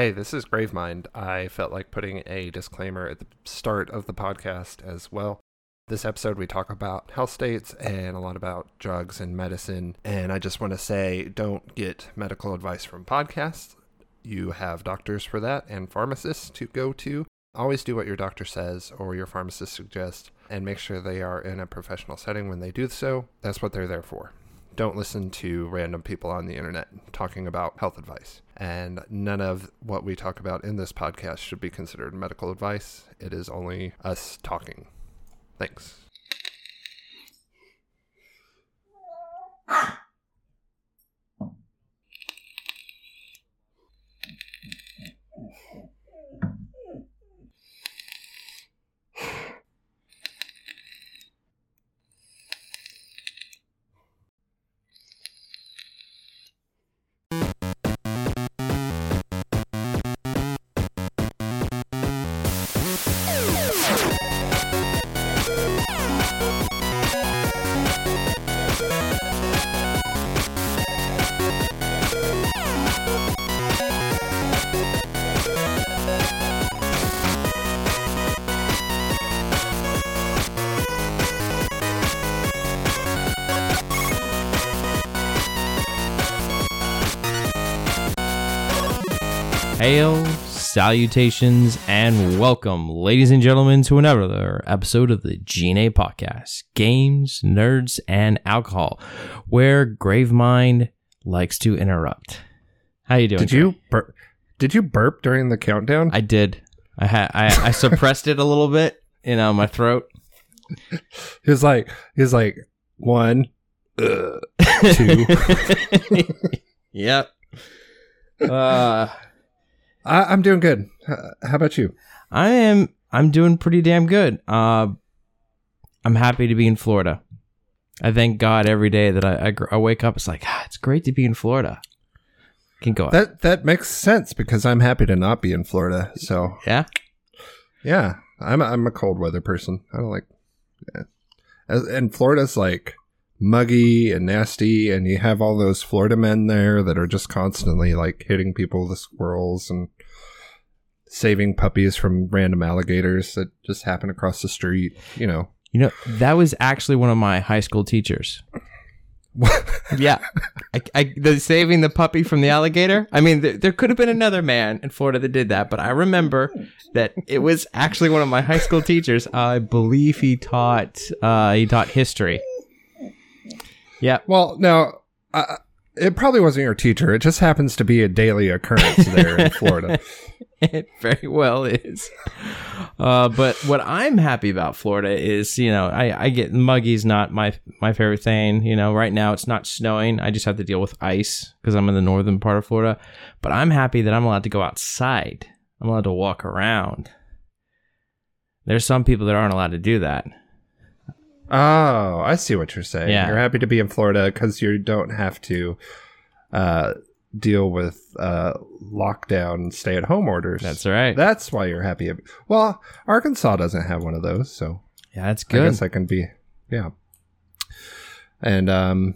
Hey, this is Gravemind. I felt like putting a disclaimer at the start of the podcast as well. This episode, we talk about health states and a lot about drugs and medicine. And I just want to say don't get medical advice from podcasts. You have doctors for that and pharmacists to go to. Always do what your doctor says or your pharmacist suggests and make sure they are in a professional setting when they do so. That's what they're there for. Don't listen to random people on the internet talking about health advice. And none of what we talk about in this podcast should be considered medical advice. It is only us talking. Thanks. Hail, salutations, and welcome, ladies and gentlemen, to another episode of the GNA Podcast Games, Nerds, and Alcohol, where Gravemind likes to interrupt. How are you doing? Did Trey? you bur- did you burp during the countdown? I did. I had. I, I suppressed it a little bit in uh, my throat. He was like, he was like, one, uh, two. yep. Uh, I, I'm doing good. How about you? I am. I'm doing pretty damn good. Uh, I'm happy to be in Florida. I thank God every day that I, I, gr- I wake up. It's like ah, it's great to be in Florida. Can go. That that makes sense because I'm happy to not be in Florida. So yeah. yeah, I'm a, I'm a cold weather person. I don't like, yeah. As- and Florida's like muggy and nasty, and you have all those Florida men there that are just constantly like hitting people with squirrels and saving puppies from random alligators that just happen across the street. You know, You know that was actually one of my high school teachers. yeah, I, I, the saving the puppy from the alligator. I mean, there, there could have been another man in Florida that did that, but I remember that it was actually one of my high school teachers. I believe he taught uh, he taught history. Yeah, Well, now, uh, it probably wasn't your teacher. It just happens to be a daily occurrence there in Florida. it very well is. Uh, but what I'm happy about Florida is, you know, I, I get muggy's not my my favorite thing. You know, right now it's not snowing. I just have to deal with ice because I'm in the northern part of Florida. But I'm happy that I'm allowed to go outside. I'm allowed to walk around. There's some people that aren't allowed to do that. Oh, I see what you're saying. Yeah. You're happy to be in Florida because you don't have to uh, deal with uh, lockdown, stay at home orders. That's right. That's why you're happy. Well, Arkansas doesn't have one of those, so yeah, that's good. I guess I can be, yeah. And um,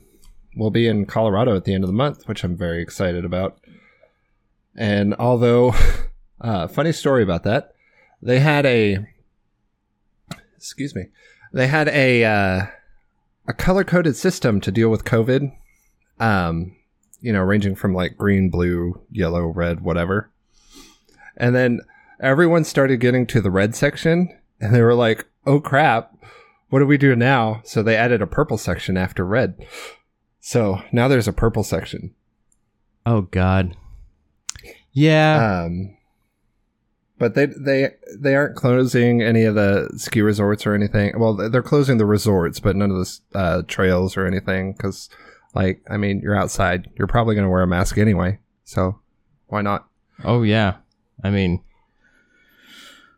we'll be in Colorado at the end of the month, which I'm very excited about. And although, uh, funny story about that, they had a, excuse me, they had a uh, a color coded system to deal with COVID. Um, you know, ranging from like green, blue, yellow, red, whatever. And then everyone started getting to the red section, and they were like, "Oh crap, what do we do now?" So they added a purple section after red. So now there's a purple section. oh God. Yeah. Um, but they they they aren't closing any of the ski resorts or anything. Well, they're closing the resorts, but none of the uh, trails or anything. Because, like, I mean, you're outside. You're probably going to wear a mask anyway. So why not? Oh yeah. I mean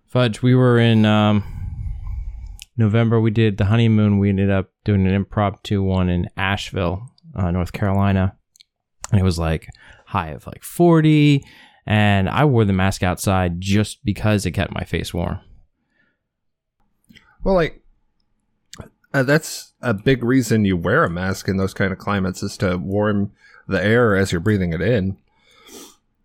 Fudge, we were in um November we did the honeymoon. We ended up doing an impromptu one in Asheville, uh, North Carolina. And it was like high of like 40 and I wore the mask outside just because it kept my face warm. Well, like uh, that's a big reason you wear a mask in those kind of climates is to warm the air as you're breathing it in.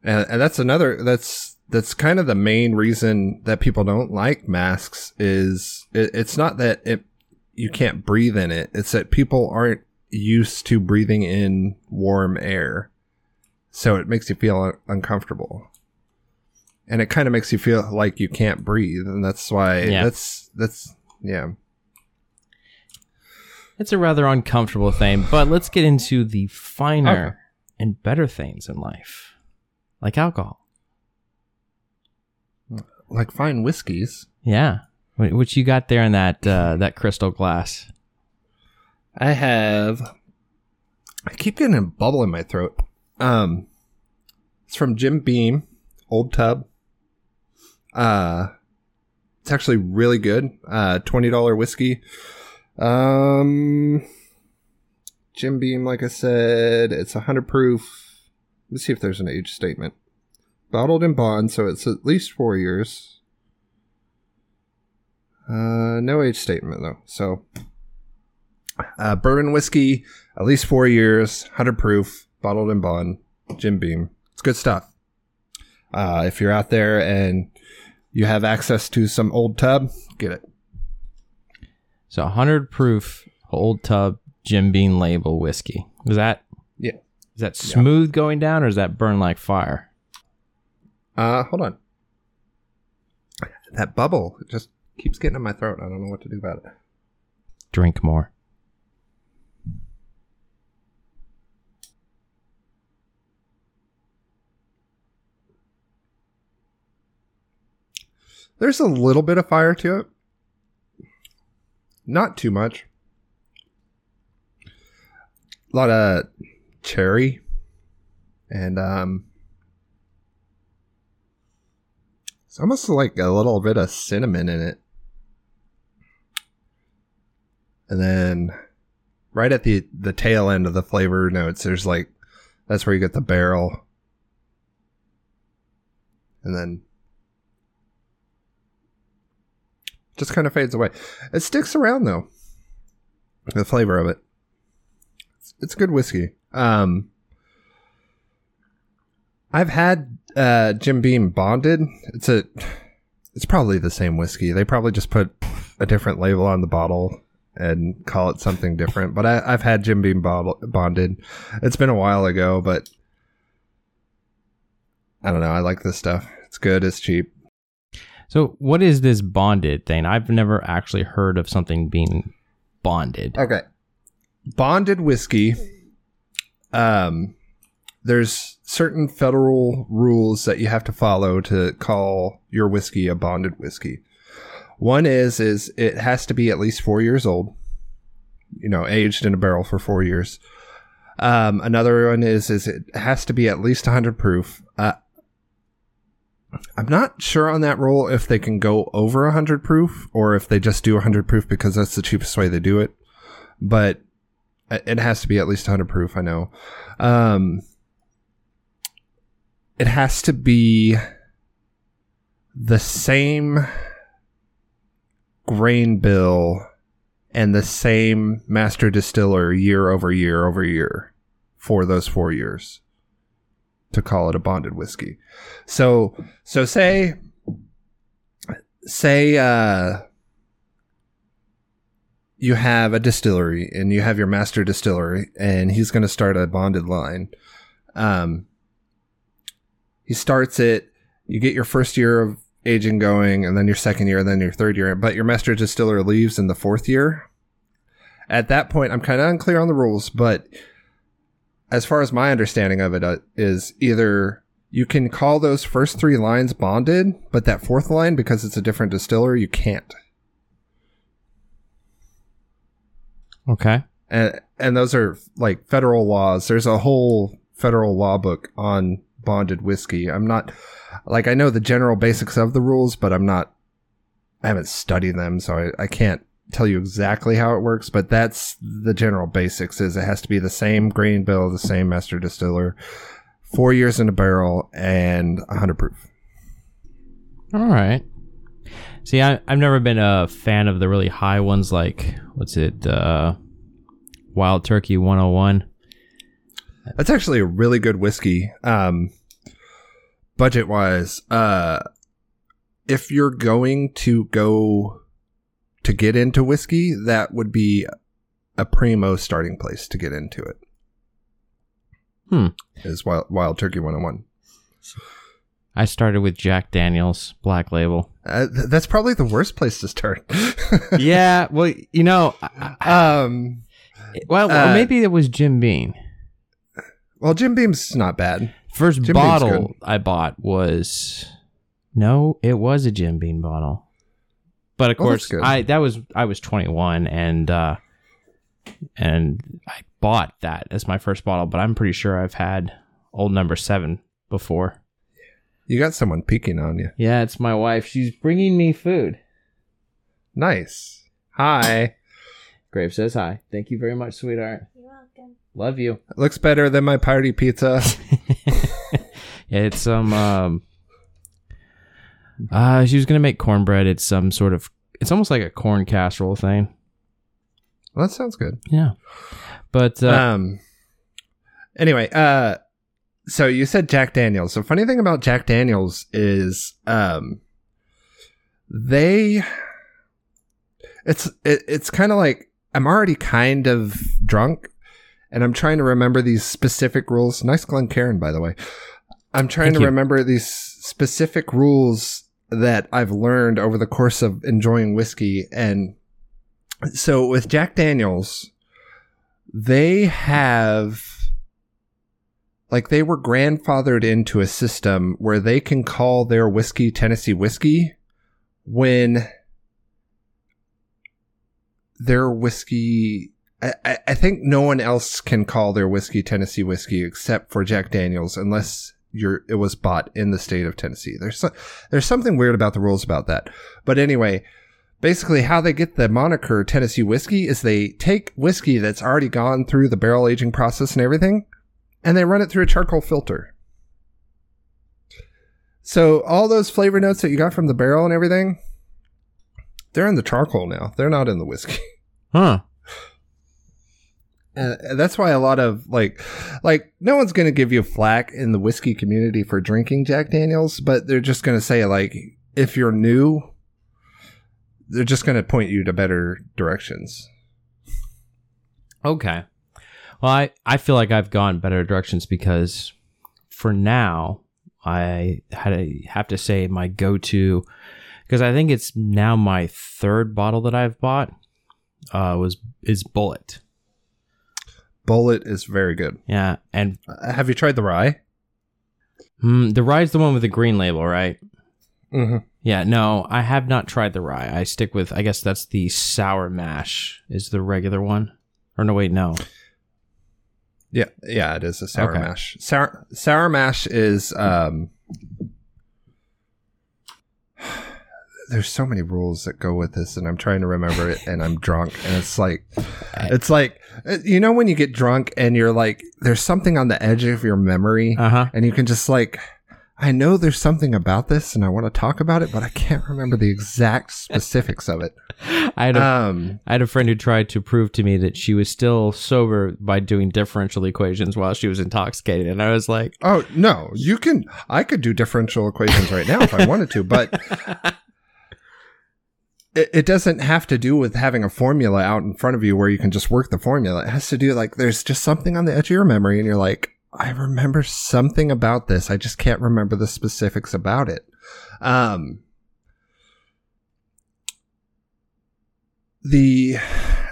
and, and that's another that's that's kind of the main reason that people don't like masks is it, it's not that it you can't breathe in it it's that people aren't used to breathing in warm air so it makes you feel un- uncomfortable and it kind of makes you feel like you can't breathe and that's why Yeah. that's that's yeah It's a rather uncomfortable thing, but let's get into the finer and better things in life, like alcohol. like fine whiskeys Yeah, Wh- what you got there in that uh, that crystal glass? I have. I keep getting a bubble in my throat. Um, it's from Jim Beam, Old Tub. Uh, it's actually really good. Uh, twenty dollar whiskey. Um, Jim Beam, like I said, it's hundred proof. Let's see if there's an age statement. Bottled in bond, so it's at least four years. Uh, no age statement though. So uh, bourbon whiskey, at least four years, 100 proof, bottled and bond, Jim Beam. It's good stuff. Uh, if you're out there and you have access to some old tub, get it. So 100 proof old tub Jim Beam label whiskey. Is that Yeah. is that smooth going down or is that burn like fire? Uh, hold on. That bubble just keeps getting in my throat. I don't know what to do about it. Drink more. There's a little bit of fire to it. Not too much. A lot of cherry and um it's almost like a little bit of cinnamon in it. And then right at the the tail end of the flavor notes there's like that's where you get the barrel. And then just kind of fades away. It sticks around though. The flavor of it. It's, it's good whiskey. Um I've had uh Jim Beam bonded. It's a it's probably the same whiskey. They probably just put a different label on the bottle and call it something different. But I, I've had Jim Beam bottle, bonded. It's been a while ago, but I don't know. I like this stuff. It's good. It's cheap. So what is this bonded thing? I've never actually heard of something being bonded. Okay. Bonded whiskey. Um, there's certain federal rules that you have to follow to call your whiskey a bonded whiskey. One is is it has to be at least four years old. You know, aged in a barrel for four years. Um, another one is is it has to be at least 100 proof. Uh, I'm not sure on that rule if they can go over 100 proof or if they just do 100 proof because that's the cheapest way they do it. But it has to be at least 100 proof, I know. Um, it has to be the same grain bill and the same master distiller year over year over year for those four years to call it a bonded whiskey. So so say say uh you have a distillery and you have your master distillery and he's going to start a bonded line. Um he starts it, you get your first year of aging going and then your second year and then your third year, but your master distiller leaves in the fourth year. At that point, I'm kind of unclear on the rules, but as far as my understanding of it uh, is either you can call those first three lines bonded, but that fourth line, because it's a different distiller, you can't. Okay. And and those are like federal laws. There's a whole federal law book on bonded whiskey. I'm not like I know the general basics of the rules, but I'm not I haven't studied them, so I, I can't tell you exactly how it works, but that's the general basics is it has to be the same grain bill, the same master distiller, four years in a barrel and hundred proof. All right. See, I, I've never been a fan of the really high ones like, what's it, uh, Wild Turkey 101. That's actually a really good whiskey. Um, budget wise, uh, if you're going to go to get into whiskey, that would be a primo starting place to get into it. Hmm. Is Wild, Wild Turkey 101. I started with Jack Daniels Black Label. Uh, th- that's probably the worst place to start. yeah, well, you know, I- um, well, Uh, maybe it was Jim Beam. well, Jim Beam's not bad. First Jim bottle. I bought was no, it was a Jim Beam bottle. But of course, good. I that was I was 21 and uh and I bought that as my first bottle, but I'm pretty sure I've had old number 7 before. You got someone peeking on you. Yeah, it's my wife. She's bringing me food. Nice. Hi. Grave says hi. Thank you very much, sweetheart. You're welcome. Love you. It looks better than my party pizza. Yeah, it's some um uh she was gonna make cornbread. It's some sort of it's almost like a corn casserole thing. well, that sounds good. Yeah. But uh, um anyway uh so you said jack daniels the funny thing about jack daniels is um they it's it, it's kind of like i'm already kind of drunk and i'm trying to remember these specific rules nice Glencairn, by the way i'm trying Thank to you. remember these specific rules that i've learned over the course of enjoying whiskey. And so with jack daniels they have like they were grandfathered into a system where they can call their whiskey Tennessee whiskey when their whiskey I, I- think no one else can call their whiskey Tennessee whiskey except for Jack Daniels unless you're it was bought in the state of Tennessee. There's so, there's something weird about the rules about that. But anyway, basically how they get the moniker Tennessee whiskey is they take whiskey that's already gone through the barrel aging process and everything, and they run it through a charcoal filter. So all those flavor notes that you got from the barrel and everything, they're in the charcoal now. They're not in the whiskey. huh. And that's why a lot of like, like no one's gonna give you flack in the whiskey community for drinking Jack Daniels, but they're just gonna say like, if you're new, they're just gonna point you to better directions. Okay. Well, I, I feel like I've gone better directions because for now, I had to have to say my go to because I think it's now my third bottle that I've bought uh, was is Bulleit. Bulleit is very good. Yeah, and Uh, have you tried the rye? mm, the rye's the one with the green label, right? Mm-hmm. Yeah, no, I have not tried the rye. I stick with, I guess that's the sour mash is the regular one. Or no, wait, no. Yeah, yeah, it is a sour Okay. mash. Sour sour mash is um there's so many rules that go with this and I'm trying to remember it and I'm drunk and it's like it's like uh, you know when you get drunk and you're like there's something on the edge of your memory Uh huh. and you can just like I know there's something about this and I want to talk about it but I can't remember the exact specifics of it. I had a Um I had a friend who tried to prove to me that she was still sober by doing differential equations while she was intoxicated, and I was like, Oh no, you can. I could do differential equations right now if I wanted to, but it, doesn't have to do with having a formula out in front of you where you can just work the formula. It has to do like there's just something on the edge of your memory, and you're like, I remember something about this. I just can't remember the specifics about it. Um, the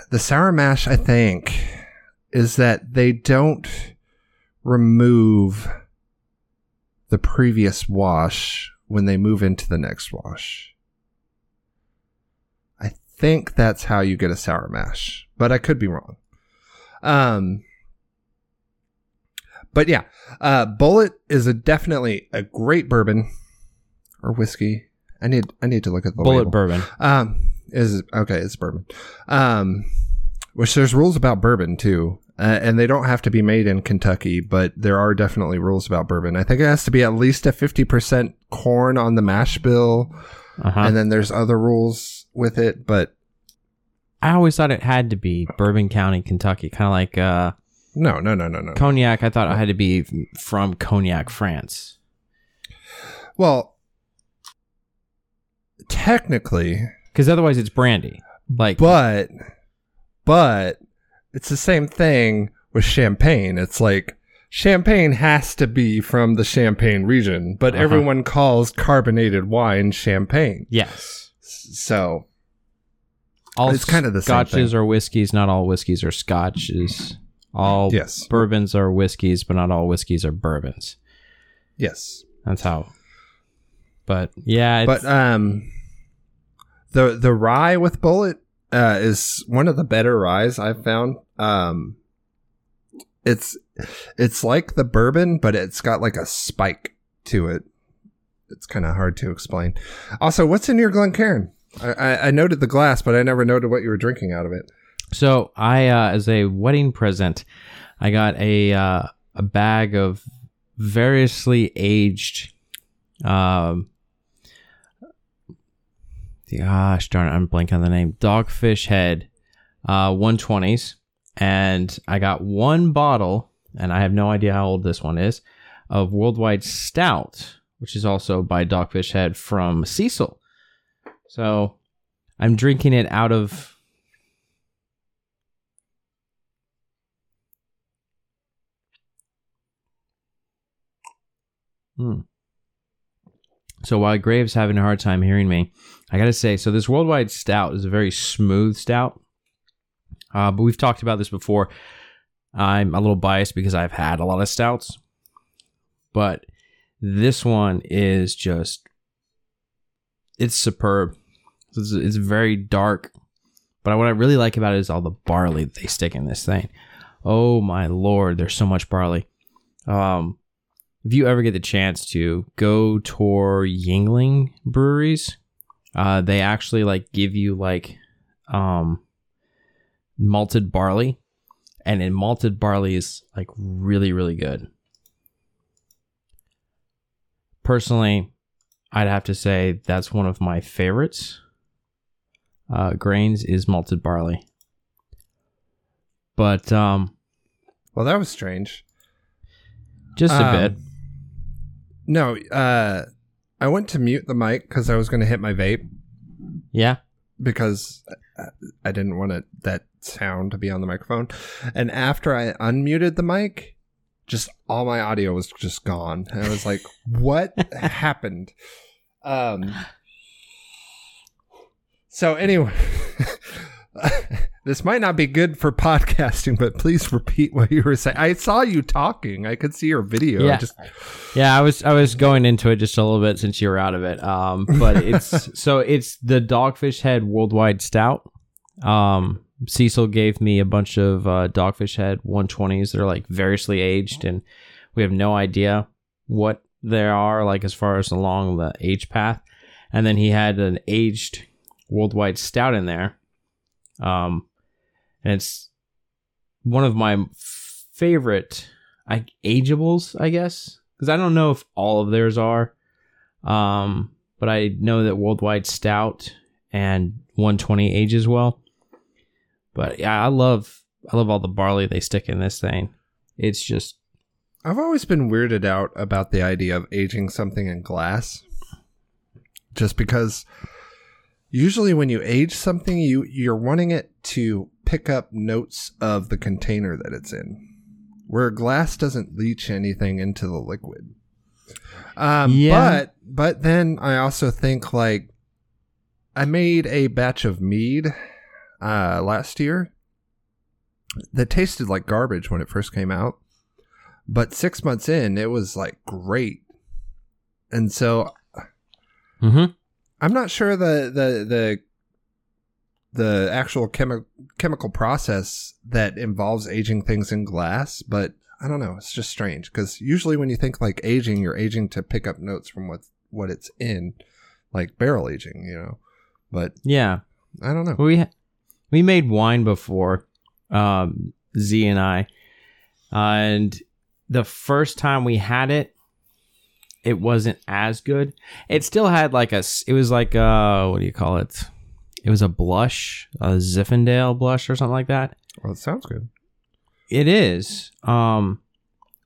the sour mash, I think, is that they don't remove the previous wash when they move into the next wash. Think that's how you get a sour mash, but I could be wrong. Um, but yeah, uh, Bulleit is a definitely a great bourbon or whiskey. I need I need to look at the "Bulleit label. bourbon." Um, is okay. It's bourbon. Um, which there's rules about bourbon too, uh, and they don't have to be made in Kentucky, but there are definitely rules about bourbon. I think it has to be at least a fifty percent corn on the mash bill, Uh huh. and then there's other rules with it. But I always thought it had to be Bourbon County, Kentucky, kind of like uh, no, no, no, no, no. cognac. I thought it had to be from Cognac, France. Well, technically, Because otherwise, it's brandy. Like, but but it's the same thing with champagne. It's like champagne has to be from the Champagne region, but Uh-huh. everyone calls carbonated wine champagne. yes, So all It's kind of the scotches are whiskeys. Not all whiskeys are scotches. All yes, bourbons are whiskeys, but not all whiskeys are bourbons. yes. That's how. But yeah, it's, But um, the the rye with Bulleit uh, is one of the better ryes I've found. Um, it's it's like the bourbon, but it's got like a spike to it. It's kind of hard to explain. Also, what's in your Glencairn? I, I, I noted the glass, but I never noted what you were drinking out of it. So I, uh, as a wedding present, I got a uh, a bag of variously aged. Um, gosh darn it, I'm blanking on the name. Dogfish Head, uh, 120s, and I got one bottle, and I have no idea how old this one is, of Worldwide Stout, which is also by Dogfish Head from Cecil. So I'm drinking it out of Hmm. So while Graves having a hard time hearing me, I gotta say, so this worldwide stout is a very smooth stout. Uh, but we've talked about this before. I'm a little biased because I've had a lot of stouts, but this one is just it's superb. It's, it's very dark, but what I really like about it is all the barley that they stick in this thing. Oh my lord, there's so much barley. Um, if you ever get the chance to go tour Yuengling breweries, uh, they actually like give you like um malted barley, and in malted barley is like really really good. Personally, I'd have to say that's one of my favorites. Uh, grains is malted barley, but um, Well, that was strange. just a Um, bit. No, uh, I went to mute the mic because I was going to hit my vape Yeah. because I didn't want it, that sound to be on the microphone. And after I unmuted the mic, just all my audio was just gone. And I was like, what happened? Um, so anyway, this might not be good for podcasting, but please repeat what you were saying. I saw you talking. I could see your video. I Yeah. just Yeah, I was I was going into it just a little bit since you were out of it. Um, but it's so it's the Dogfish Head Worldwide Stout. Um, Cecil gave me a bunch of uh, Dogfish Head 120s. They're like variously aged, and we have no idea what they are like as far as along the age path. And then he had an aged Worldwide Stout in there. Um, and it's one of my favorite I, ageables, I guess, because I don't know if all of theirs are. Um, but I know that Worldwide Stout and 120 ages well. But yeah, I love I love all the barley they stick in this thing. It's just I've always been weirded out about the idea of aging something in glass. Just because usually when you age something you you're wanting it to pick up notes of the container that it's in. Where glass doesn't leach anything into the liquid. Um Yeah. but but then I also think like I made a batch of mead uh last year. That tasted like garbage when it first came out but six months in it was like great. And so mm-hmm. i'm not sure the the the the actual chemi- chemical process that involves aging things in glass but i don't know. It's just strange because usually when you think like aging you're aging to pick up notes from what what it's in like barrel aging you know? But yeah. i don't know. We we made wine before, um, Z and I, and the first time we had it, it wasn't as good. It still had like a, It was like uh, what do you call it? It was a blush, a Zinfandel blush or something like that. well it sounds good It is. Um,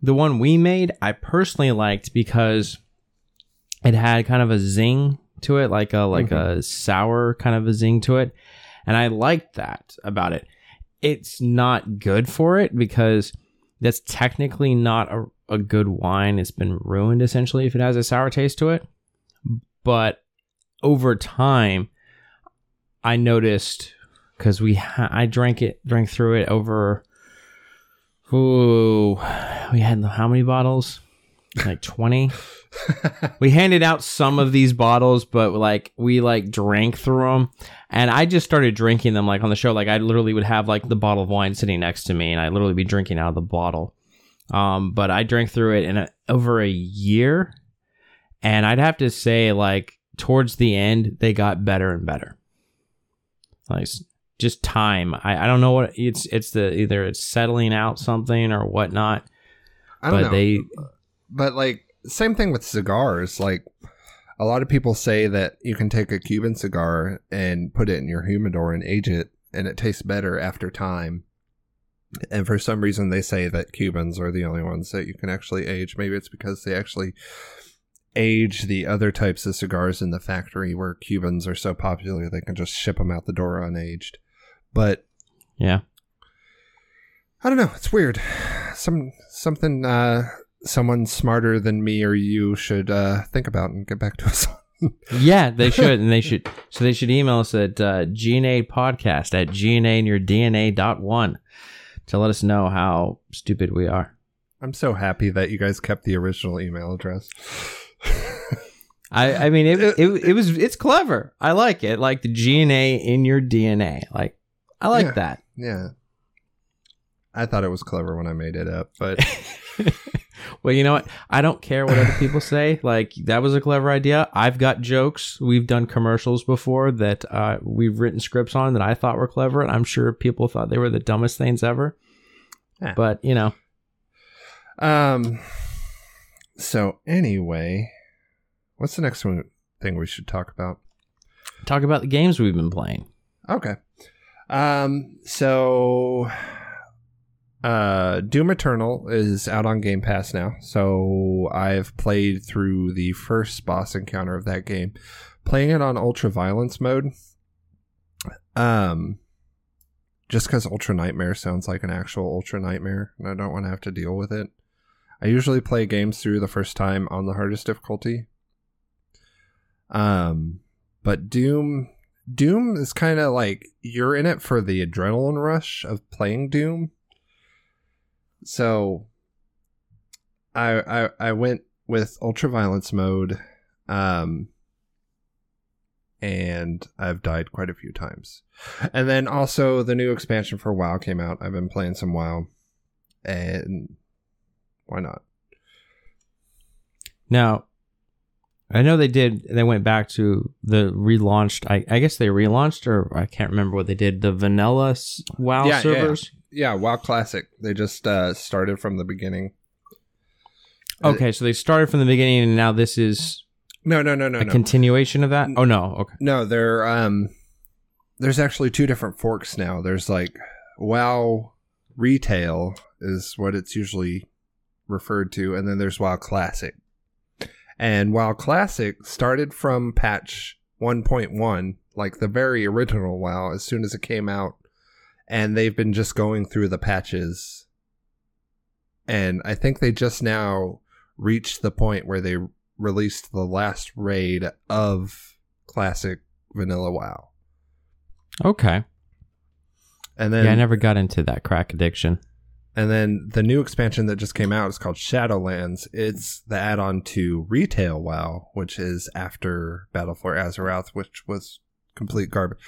the one we made, I personally liked because it had kind of a zing to it, like a like Mhm. a sour kind of a zing to it, and I liked that about it. It's not good for it because that's technically not a, a good wine. It's been ruined essentially if it has a sour taste to it. But over time, I noticed because we ha- I drank it drank through it over. Ooh, we had how many bottles? Like twenty. we handed out some of these bottles, but like we like drank through them, and I just started drinking them like on the show. Like I literally would have like the bottle of wine sitting next to me, and I literally be drinking out of the bottle. Um, but I drank through it in a, over a year, and I'd have to say like towards the end they got better and better. Like just time. I, I don't know what it's. It's the either it's settling out something or whatnot. I don't But know. they but like same thing with cigars. Like a lot of people say that you can take a Cuban cigar and put it in your humidor and age it, and it tastes better after time. And for some reason, they say that Cubans are the only ones that you can actually age. Maybe it's because they actually age the other types of cigars in the factory, where Cubans are so popular they can just ship them out the door unaged. But yeah. I don't know. It's weird. Some something uh, someone smarter than me or you should uh, think about and get back to us. Yeah, they should, and they should. So they should email us at uh, GNA podcast at GNA in your DNA dot one to let us know how stupid we are. I'm so happy that you guys kept the original email address. I, I mean, it, it, it was it's clever. I like it. Like the GNA in your DNA. Like I like Yeah. that. yeah. I thought it was clever when I made it up, but well, you know what? I don't care what other people say. Like that was a clever idea. I've got jokes. We've done commercials before that uh, we've written scripts on that I thought were clever, and I'm sure people thought they were the dumbest things ever. Yeah. But you know, um. So anyway, what's the next one thing we should talk about? talk about the games we've been playing. Okay. Um so uh Doom Eternal is out on Game Pass now. So I've played through the first boss encounter of that game. Playing it on ultra violence mode. Um just cuz Ultra Nightmare sounds like an actual Ultra Nightmare and I don't want to have to deal with it. I usually play games through the first time on the hardest difficulty. Um but Doom Doom is kind of like you're in it for the adrenaline rush of playing Doom. So I I I went with ultra violence mode um and I've died quite a few times. And then also the new expansion for WoW came out. I've been playing some WoW and why not? Now, I know they did. They went back to the relaunched. I, I guess they relaunched, or I can't remember what they did. The vanilla WoW Yeah, yeah. servers. Yeah, WoW Classic. They just uh started from the beginning. Uh, Okay, so they started from the beginning, and now this is No, no, no, no, a no. continuation of that. Oh no, okay. No, there um there's actually two different forks now. There's like WoW retail is what it's usually referred to, and then there's WoW Classic. And WoW Classic started from patch 1.1, like the very original WoW, as soon as it came out, and they've been just going through the patches. And I think they just now reached the point where they released the last raid of classic vanilla WoW. Okay. And then yeah, I never got into that crack addiction. and then the new expansion that just came out is called Shadowlands. It's the add-on to retail WoW, which is after Battle for Azeroth, which was complete garbage.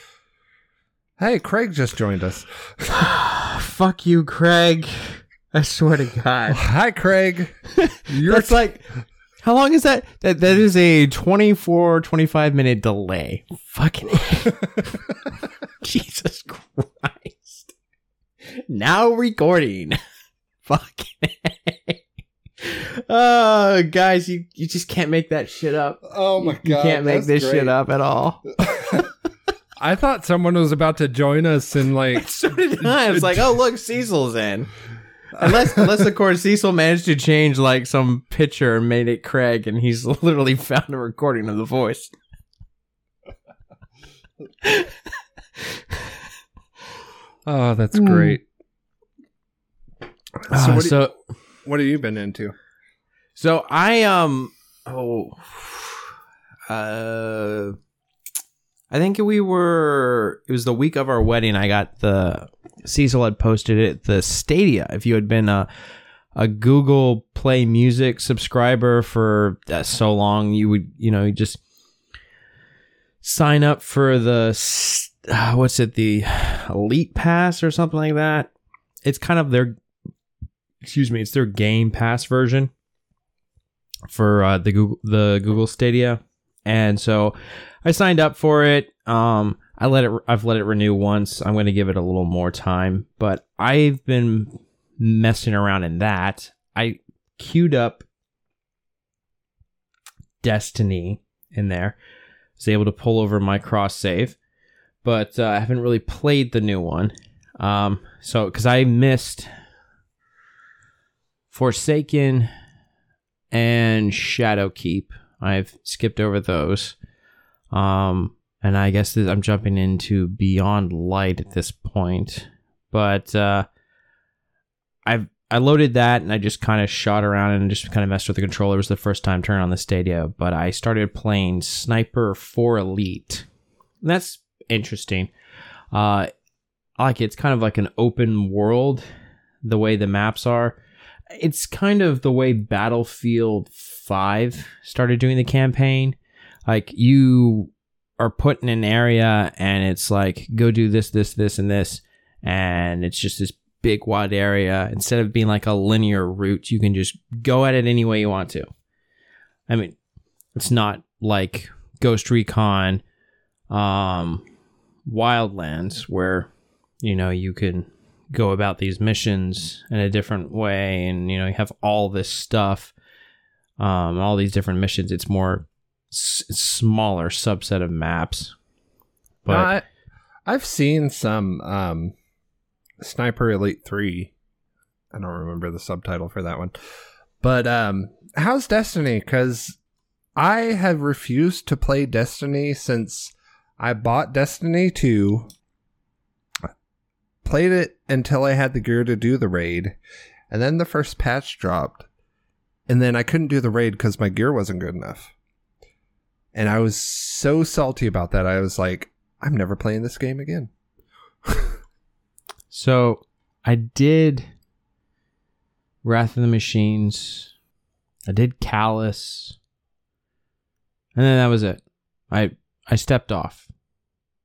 Hey, Craig just joined us. Fuck you, Craig. I swear to God. Hi, Craig. You're That's like how long is that? That that is a 24 25 minute delay. Fucking Jesus Christ. Now recording. Fucking Oh, guys, you, you just can't make that shit up. oh my God. You can't make that's this great. shit up at all. I thought someone was about to join us and like So did I. I was like, oh, look, Cecil's in. unless, unless of course Cecil managed to change like some picture and made it Craig, and he's literally found a recording of the voice. Oh, that's Mm. great. So, Uh, what, do- so what have you been into? So I um oh uh I think we were it was the week of our wedding I got the Cecil had posted it the Stadia. If you had been a a Google Play Music subscriber for uh, so long you would you know you just sign up for the uh, what's it the Elite Pass or something like that. It's kind of their excuse me it's their Game Pass version for uh, the Google the Google Stadia, and so I signed up for it. Um, I let it. I've let it renew once. I'm going to give it a little more time, but I've been messing around in that. I queued up Destiny in there. Was able to pull over my cross save, but uh, I haven't really played the new one. Um, so because I missed Forsaken and Shadowkeep. I've skipped over those. Um, and I guess that I'm jumping into Beyond Light at this point. But uh, I've I loaded that and I just kind of shot around and just kind of messed with the controller. It was the first time turning on the Stadia, but I started playing Sniper 4 Elite. And that's interesting. Uh, like it. It's kind of like an open world, the way the maps are it's kind of the way Battlefield 5 started doing the campaign. Like you are put in an area and it's like go do this this this and this and it's just this big wide area instead of being like a linear route you can just go at it any way you want to. I mean, it's not like Ghost Recon um Wildlands where you know you can go about these missions in a different way and you know you have all this stuff um all these different missions it's more s- smaller subset of maps but I, I've seen some um, Sniper Elite 3. I don't remember the subtitle for that one. But um, how's Destiny? Because I have refused to play Destiny since I bought Destiny 2, played it until I had the gear to do the raid, and then the first patch dropped. And then I couldn't do the raid because my gear wasn't good enough. And I was so salty about that. I was like, I'm never playing this game again. so i did wrath of the machines i did Calus and then that was it i i stepped off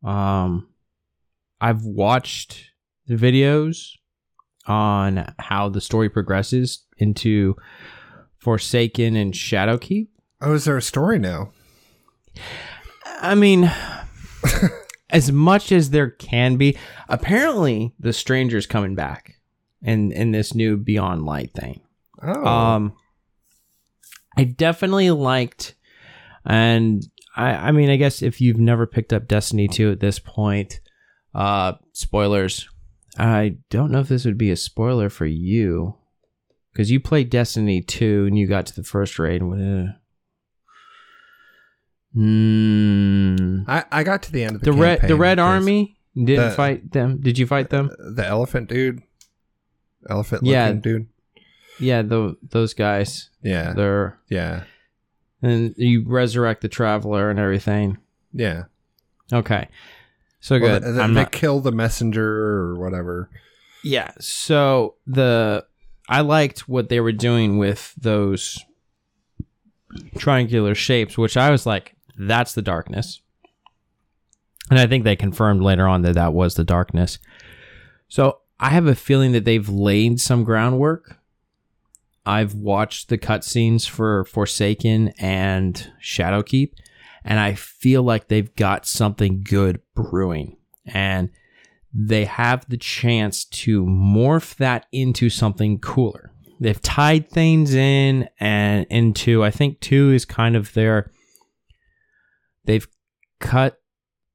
um i've watched the videos on how the story progresses into forsaken and shadowkeep Oh, is there a story now? I mean, as much as there can be, apparently the stranger's coming back in in this new Beyond Light thing. Oh, Um, I definitely liked, and I I mean I guess if you've never picked up Destiny two at this point, uh, spoilers. I don't know if this would be a spoiler for you because you played Destiny two and you got to the first raid. Uh, Hmm. I, I got to the end of the the red the red army didn't the- fight them did you fight them The elephant dude, elephant Yeah. dude. yeah tho- those guys Yeah, they're yeah, and you resurrect the traveler and everything yeah. okay so Well, good th- th- i'm they not kill the messenger or whatever. yeah so the i liked what they were doing with those triangular shapes which i was like that's the darkness. And i think they confirmed later on that that was the darkness. So i have a feeling that they've laid some groundwork. I've watched the cutscenes for forsaken and shadowkeep and i feel like they've got something good brewing. And they have the chance to morph that into something cooler. They've tied things in and into I think two is kind of their they've cut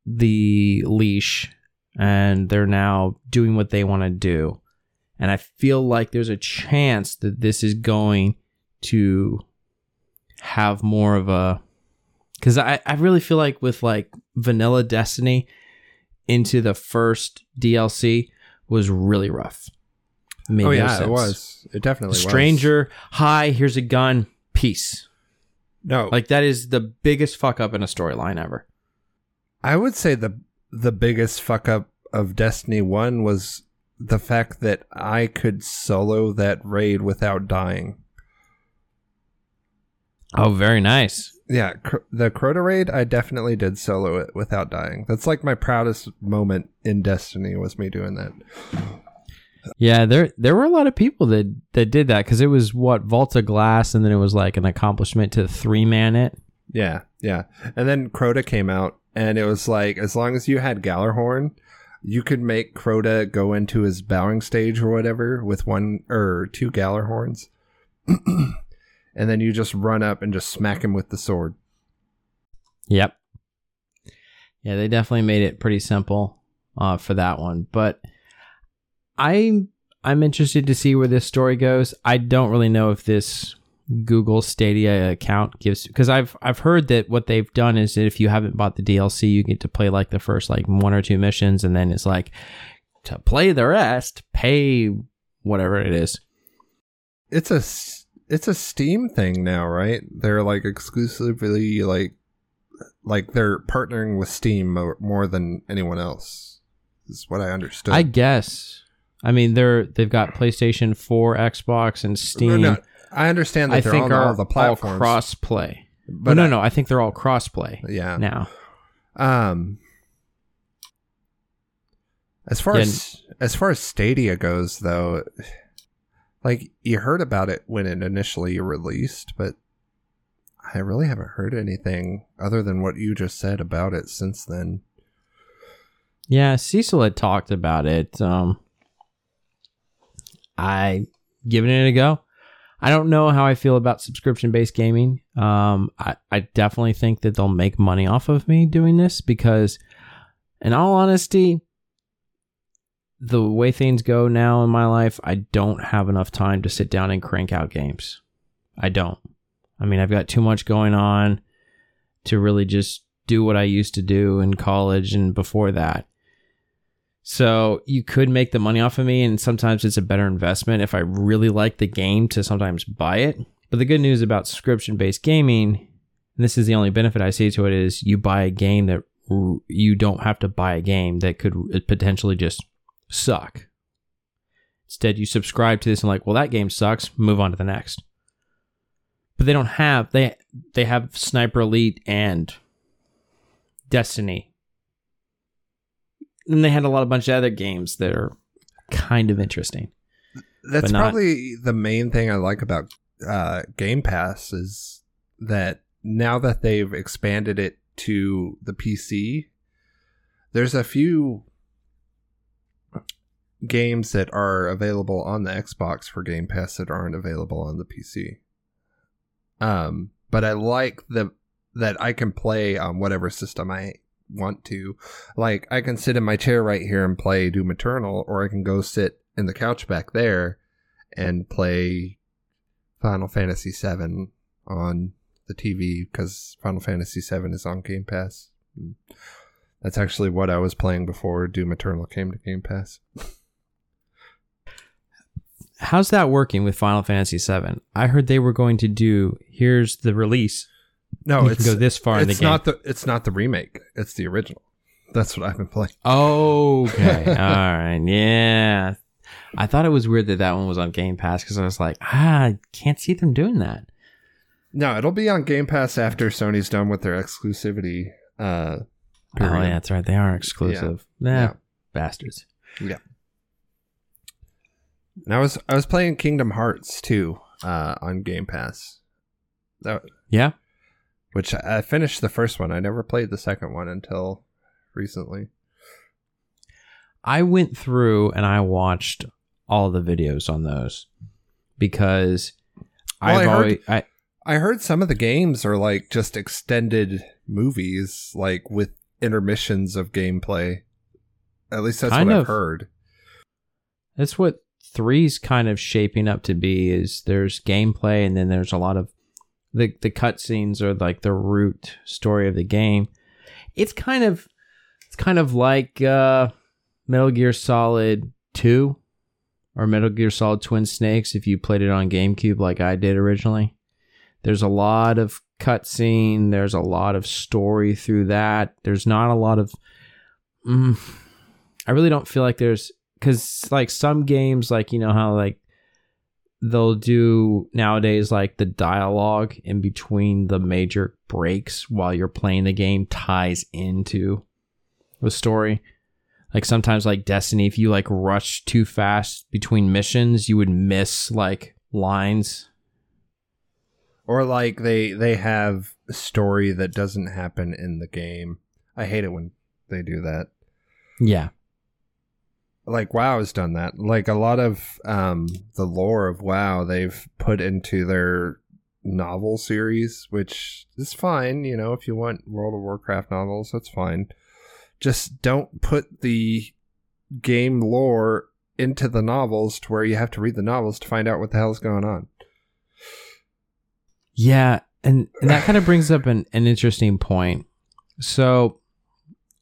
the leash and they're now doing what they want to do. And I feel like there's a chance that this is going to have more of a because I, I really feel like with like vanilla destiny into the first dlc was really rough Made oh no yeah, it was. It definitely was. stranger hi here's a gun peace No, like that is the biggest fuck up in a storyline ever I would say the the biggest fuck up of Destiny One was the fact that I could solo that raid without dying. Oh very nice Yeah, cr- the Crota raid, I definitely did solo it without dying. That's like my proudest moment in Destiny was me doing that. Yeah, there there were a lot of people that that did that because it was what Vault of Glass, and then it was like an accomplishment to three man it. Yeah, yeah. And then Crota came out, and it was like as long as you had Gjallarhorn, you could make Crota go into his bowing stage or whatever with one or two Gjallarhorns, and then you just run up and just smack him with the sword. Yep. Yeah, they definitely made it pretty simple uh, for that one, but I I'm interested to see where this story goes. I don't really know if this Google Stadia account gives because I've I've heard that what they've done is that if you haven't bought the DLC, you get to play like the first like one or two missions, and then it's like to play the rest, pay whatever it is. It's a it's a Steam thing now, right? They're like exclusively like like they're partnering with Steam more than anyone else. Is what I understood. I guess. I mean, they're they've got PlayStation 4, Xbox, and Steam. No, no, I understand that I they're think are all the platforms, cross play. but But no, no, I think they're all cross play yeah. now. Um, as far Yeah, as as far as Stadia goes, though, like you heard about it when it initially released, but I really haven't heard anything other than what you just said about it since then. Yeah, Cecil had talked about it. Um, I given it a go. I don't know how I feel about subscription based gaming. Um, I, I definitely think that they'll make money off of me doing this because, in all honesty, the way things go now in my life, I don't have enough time to sit down and crank out games. I don't. I mean, I've got too much going on to really just do what I used to do in college and before that. So you could make the money off of me, and sometimes it's a better investment if I really like the game to sometimes buy it. But the good news about subscription based gaming, and this is the only benefit I see to it, is you buy a game that you don't have to buy a game that could potentially just suck. Instead, you subscribe to this and like, well, that game sucks. Move on to the next. But they don't have they they have Sniper Elite and Destiny and they had a lot of bunch of other games that are kind of interesting. That's not- probably the main thing I like about uh, Game Pass is that now that they've expanded it to the PC, there's a few games that are available on the Xbox for Game Pass that aren't available on the PC. Um, but I like the that I can play on whatever system I want to. Like I can sit in my chair right here and play Doom Eternal, or I can go sit in the couch back there and play Final Fantasy VII on the TV because Final Fantasy VII is on Game Pass. That's actually what I was playing before Doom Eternal came to Game Pass. How's that working with Final Fantasy VII? I heard they were going to do here's the release. No, you it's go this far in the it's game. not the it's not the remake. It's the original. That's what I've been playing. Oh, okay, all right, yeah. I thought it was weird that that one was on Game Pass because I was like, ah, I can't see them doing that. No, it'll be on Game Pass after Sony's done with their exclusivity. Uh, Oh yeah, that's right. They are exclusive. Nah, Yeah. bastards. And I was I was playing Kingdom Hearts too uh, on Game Pass. That Yeah. which I finished the first one. I never played the second one until recently. I went through and I watched all the videos on those because Well, I've I heard- always I, I heard some of the games are like just extended movies, like with intermissions of gameplay. At least that's what of. I've heard. That's what three's kind of shaping up to be is there's gameplay and then there's a lot of the the cutscenes are like the root story of the game. It's kind of it's kind of like uh, Metal Gear Solid Two or Metal Gear Solid Twin Snakes if you played it on GameCube like I did originally. There's a lot of cutscene. There's a lot of story through that. There's not a lot of. Mm, I really don't feel like there's because like some games, like you know how like they'll do nowadays like the dialogue in between the major breaks while you're playing the game ties into the story. Like sometimes like Destiny, if you like rush too fast between missions, you would miss like lines. Or like they they have a story that doesn't happen in the game. I hate it when they do that. Yeah. Like WoW has done that. Like a lot of um the lore of WoW they've put into their novel series, which is fine, you know, if you want World of Warcraft novels, that's fine. Just don't put the game lore into the novels to where you have to read the novels to find out what the hell's going on. Yeah, and, and that kind of brings up an, an interesting point. So,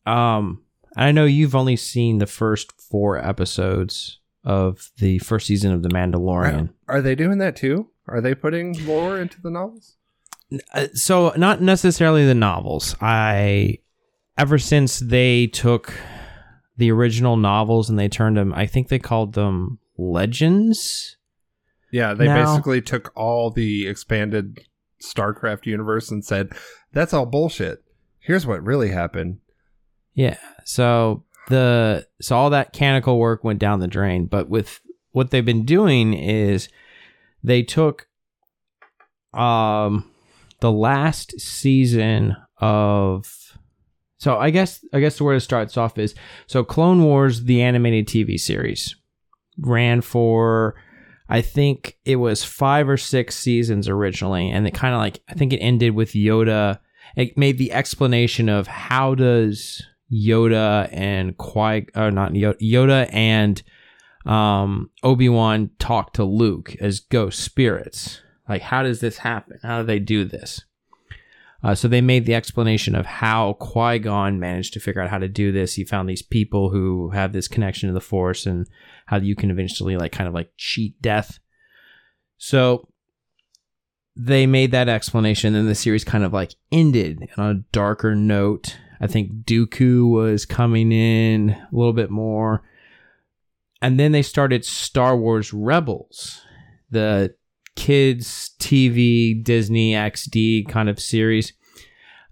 um, I know you've only seen the first four episodes of the first season of The Mandalorian. Are, are they doing that too? Are they putting lore into the novels? Uh, so, not necessarily the novels. I, ever since they took the original novels and they turned them, I think they called them legends. Yeah, they Now- basically took all the expanded StarCraft universe and said, "That's all bullshit. Here's what really happened." Yeah. So the so all that canonical work went down the drain. But with what they've been doing is they took um the last season of so I guess I guess the where it starts off is so Clone Wars the animated TV series ran for I think it was five or six seasons originally, and it kind of like I think it ended with Yoda. It made the explanation of how does Yoda and Qui or not Yoda, Yoda and um, Obi Wan talk to Luke as ghost spirits. Like, how does this happen? How do they do this? Uh, so they made the explanation of how Qui Gon managed to figure out how to do this. He found these people who have this connection to the Force, and how you can eventually like kind of like cheat death. So they made that explanation, and the series kind of like ended on a darker note. I think Dooku was coming in a little bit more. And then they started Star Wars Rebels, the kids TV Disney XD kind of series.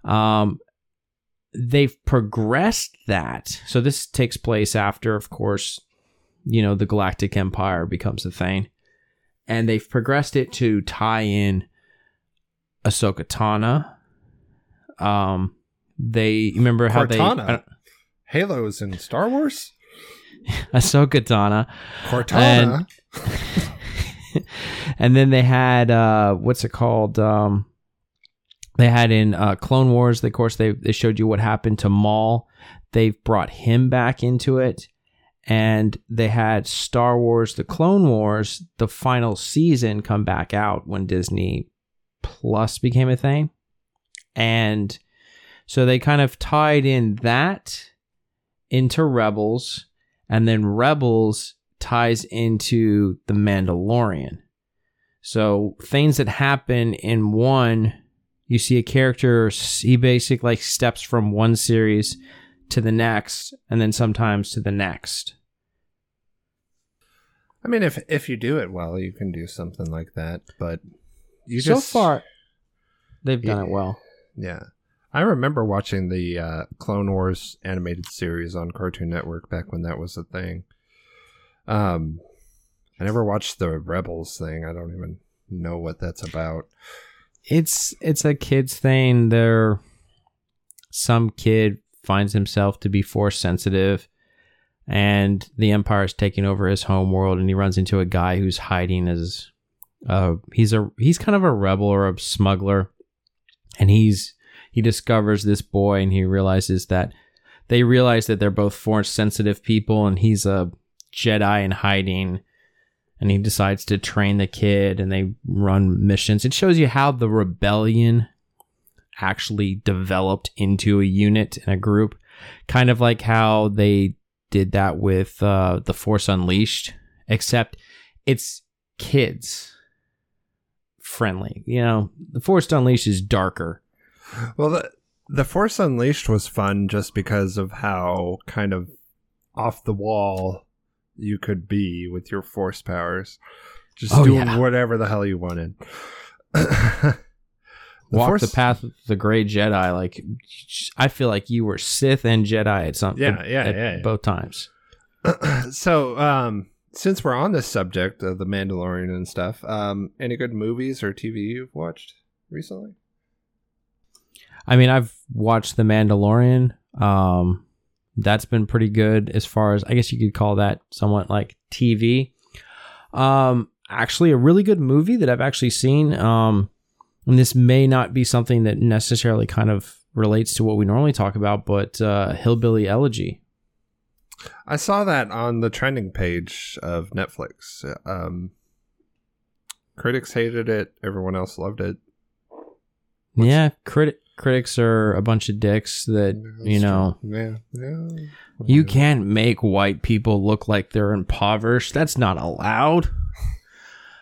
Um, they've progressed that. So this takes place after, of course, you know, the Galactic Empire becomes a thing. And they've progressed it to tie in Ahsoka Tana. Um, they remember how Cortana? they uh, Halo's in Star Wars. Ahsoka Tana. Cortana. and then they had uh what's it called um they had in uh clone wars of course they they showed you what happened to maul they've brought him back into it and they had star wars the clone wars the final season come back out when disney plus became a thing and so they kind of tied in that into rebels and then rebels ties into the Mandalorian. So things that happen in one, you see a character, he basically like steps from one series to the next, and then sometimes to the next. I mean, if if you do it well, you can do something like that. But you so just far, they've done Yeah. it well. yeah. I remember watching the uh, Clone Wars animated series on Cartoon Network back when that was a thing. Um, I never watched the Rebels thing. I don't even know what that's about. It's it's a kids thing. There, some kid finds himself to be force sensitive, and the Empire is taking over his home world, and he runs into a guy who's hiding as, uh, he's a he's kind of a rebel or a smuggler, and he's he discovers this boy, and he realizes that they realize that they're both force sensitive people, and he's a Jedi in hiding, and he decides to train the kid and they run missions. It shows you how the rebellion actually developed into a unit and a group, kind of like how they did that with uh, the Force Unleashed, except it's kids friendly. You know, the Force Unleashed is darker. Well, the the Force Unleashed was fun just because of how kind of off the wall you could be with your force powers, just Oh, doing yeah. whatever the hell you wanted. The Walk Force- the path of the great Jedi. Like, I feel like you were Sith and Jedi at some Yeah, at- yeah, at yeah, yeah. both times. so, um, since we're on this subject of the Mandalorian and stuff, um, any good movies or TV you've watched recently? I mean, I've watched The Mandalorian. Um, that's been pretty good as far as I guess you could call that somewhat like TV. Um, actually, a really good movie that I've actually seen. Um, and this may not be something that necessarily kind of relates to what we normally talk about, but uh, Hillbilly Elegy. I saw that on the trending page of Netflix. Um, critics hated it. Everyone else loved it. Yeah, crit- critics are a bunch of dicks that you know. Yeah, yeah. You can't make white people look like they're impoverished. That's not allowed.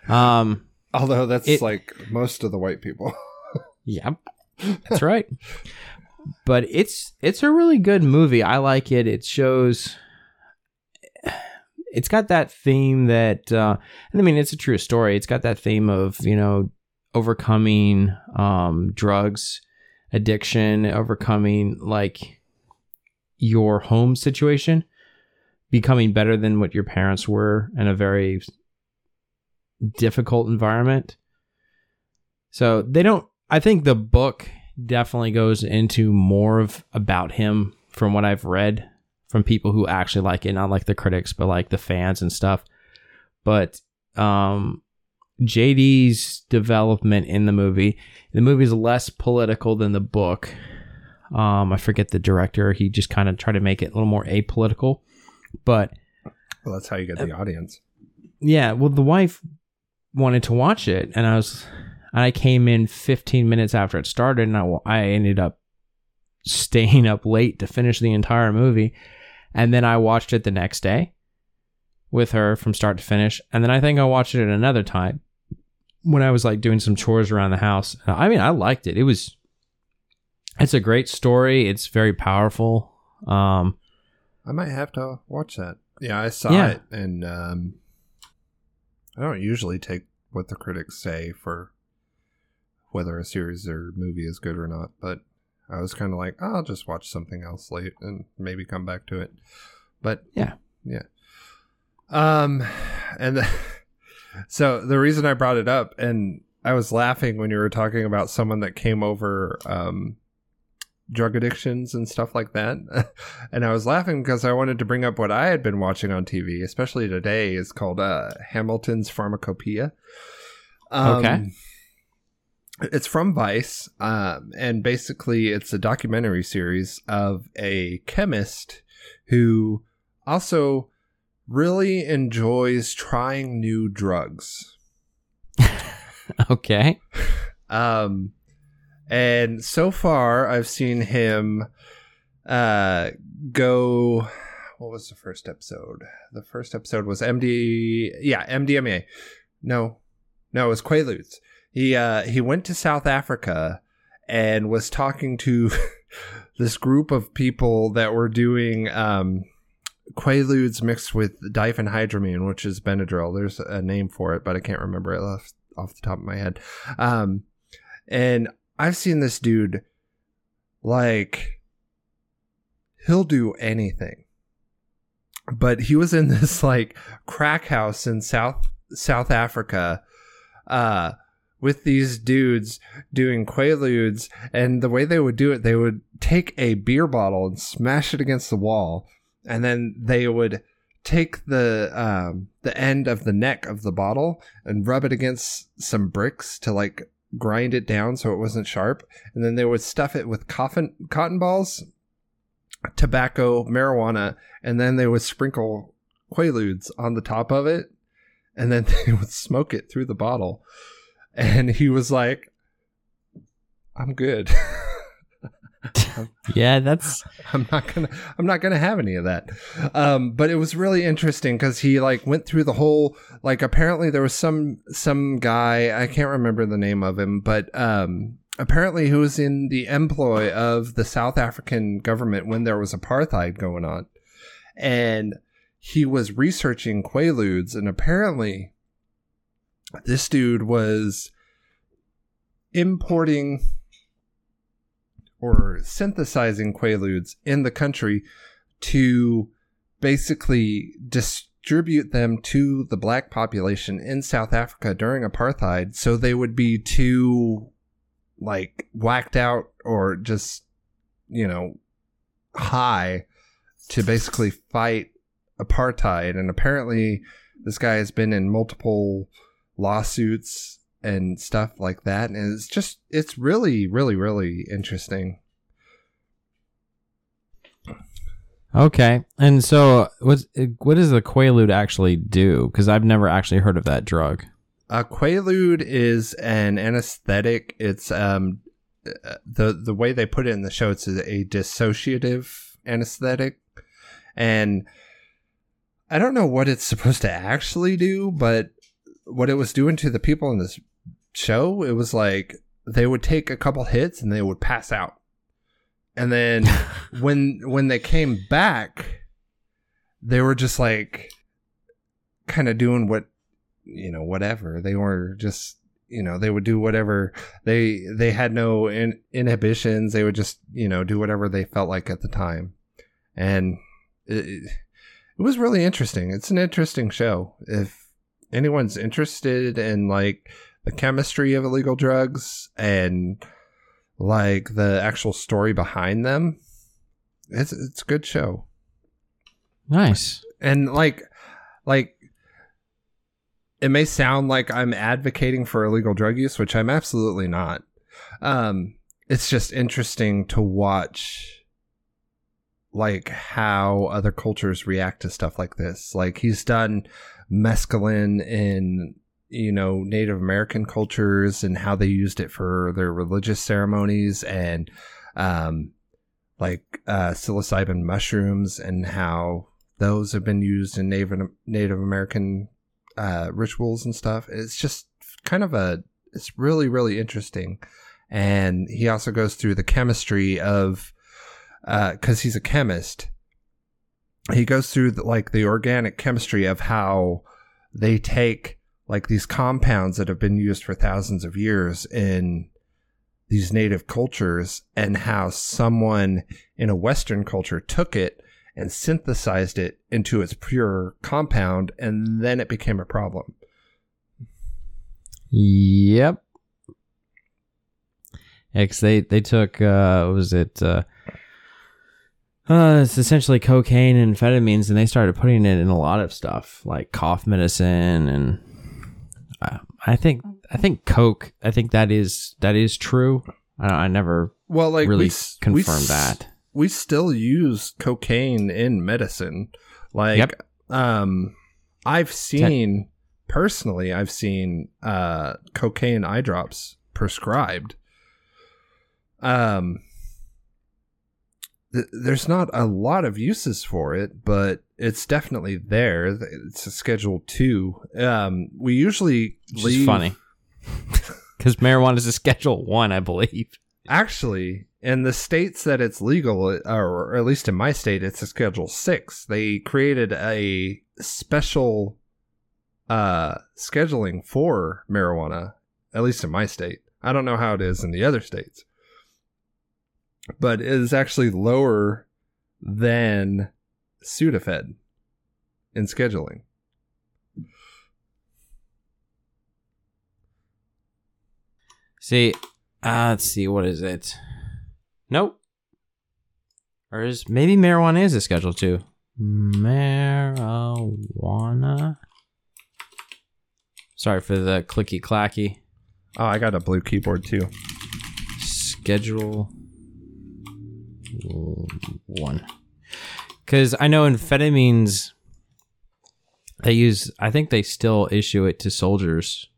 Um, Although that's It- like most of the white people. Yep. That's right. But it's it's a really good movie. I like it. It shows it's got that theme that uh and I mean it's a true story. It's got that theme of, you know, overcoming um drugs, addiction, overcoming like your home situation, becoming better than what your parents were in a very difficult environment. So they don't. I think the book definitely goes into more of about him from what I've read from people who actually like it, not like the critics, but like the fans and stuff. But um, JD's development in the movie, the movie is less political than the book. Um, I forget the director. He just kind of tried to make it a little more apolitical, but Well, that's how you get the audience. yeah, well, the wife wanted to watch it, and I was, and I came in 15 minutes after it started, and I, I ended up staying up late to finish the entire movie, and then I watched it the next day with her from start to finish, and then I think I watched it another time when I was like doing some chores around the house. I mean, I liked it. It was, it's a great story. It's very powerful. Um, I might have to watch that. Yeah, I saw Yeah. it, and um, I don't usually take what the critics say for whether a series or movie is good or not, but I was kind of like, oh, I'll just watch something else late and maybe come back to it. But Yeah. yeah. Um, and the, so the reason I brought it up, and I was laughing when you were talking about someone that came over, um, drug addictions and stuff like that. and I was laughing because I wanted to bring up what I had been watching on TV, especially today, is called uh, Hamilton's Pharmacopoeia. Um, Okay. It's from Vice, um, and basically it's a documentary series of a chemist who also really enjoys trying new drugs. okay. Um, and so far, I've seen him uh, go. What was the first episode? The first episode was MD. Yeah, MDMA. No, no, it was Quaaludes. He uh, he went to South Africa and was talking to this group of people that were doing um, Quaaludes mixed with diphenhydramine, which is Benadryl. There's a name for it, but I can't remember it off, off the top of my head. Um, and I've seen this dude like he'll do anything. But he was in this like crack house in South South Africa uh with these dudes doing quaaludes and the way they would do it they would take a beer bottle and smash it against the wall and then they would take the um the end of the neck of the bottle and rub it against some bricks to like grind it down so it wasn't sharp and then they would stuff it with coffin, cotton balls tobacco marijuana and then they would sprinkle quaaludes on the top of it and then they would smoke it through the bottle. And he was like, I'm good. yeah, that's I'm not gonna I'm not gonna have any of that. Um, but it was really interesting because he like went through the whole like apparently there was some some guy I can't remember the name of him, but um apparently who was in the employ of the South African government when there was apartheid going on. And he was researching quaaludes and apparently this dude was importing or synthesizing quaaludes in the country to basically distribute them to the black population in South Africa during apartheid so they would be too like whacked out or just you know high to basically fight apartheid. And apparently this guy has been in multiple lawsuits and stuff like that and it's just it's really really really interesting okay. And so, what's what does the Quaalude actually do? Because I've never actually heard of that drug. a quaalude is an anesthetic it's um uh, the the way they put it in the show it's a dissociative anesthetic and i don't know what it's supposed to actually do but what it was doing to the people in this show it was like they would take a couple hits and they would pass out. And then when when they came back they were just like kind of doing what you know whatever. They were just you know they would do whatever. They they had no in, inhibitions. They would just you know do whatever they felt like at the time. And it, it was really interesting. It's an interesting show. If anyone's interested in like the chemistry of illegal drugs and like the actual story behind them it's it's a good show. Nice. and like like it may sound like i'm advocating for illegal drug use which i'm absolutely not. Um it's just interesting to watch like how other cultures react to stuff like this. Like he's done mescaline in you know native american cultures and how they used it for their religious ceremonies and um like uh psilocybin mushrooms and how those have been used in native native american uh rituals and stuff. It's just kind of a it's really really interesting. And he also goes through the chemistry of because he's a chemist. He goes through the, like the organic chemistry of how they take like these compounds that have been used for thousands of years in these native cultures and how someone in a western culture took it and synthesized it into its pure compound and then it became a problem Yep. 'cause they they took uh, what was it? Uh, uh, it's essentially cocaine and amphetamines, and they started putting it in a lot of stuff like cough medicine, and uh, I think I think coke. I think that is that is true. I, I never well like really we, s- we confirmed that. we still use cocaine in medicine like Yep. um i've seen personally i've seen uh cocaine eye drops prescribed um th- there's not a lot of uses for it but it's definitely there it's a schedule 2 um we usually Which leave funny because marijuana is a Schedule One, I believe. Actually, in the states that it's legal, or at least in my state, it's a Schedule Six. They created a special uh, scheduling for marijuana, at least in my state. I don't know how it is in the other states, but it is actually lower than Sudafed in scheduling. See, uh, let's see, what is it? Nope. Or is maybe marijuana is a Schedule Two? Marijuana. Sorry for the clicky clacky. Oh, I got a blue keyboard too. Schedule one. Because I know amphetamines, They use. I think they still issue it to soldiers.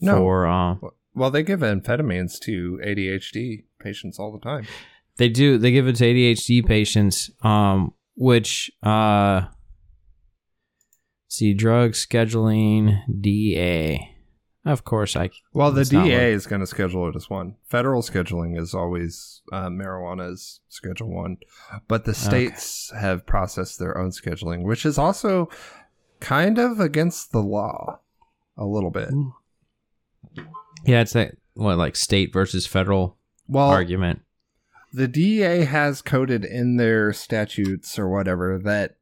No. For uh, Well, they give amphetamines to ADHD patients all the time. they do. They give it to ADHD patients. Um, which uh, see drug scheduling DA. Of course, I. Well, the DA like- is going to schedule it as one. Federal scheduling is always uh, marijuana is Schedule One, but the states have processed their own scheduling, which is also kind of against the law a little bit. Yeah, it's that what like state versus federal Well, argument. the DEA has coded in their statutes or whatever that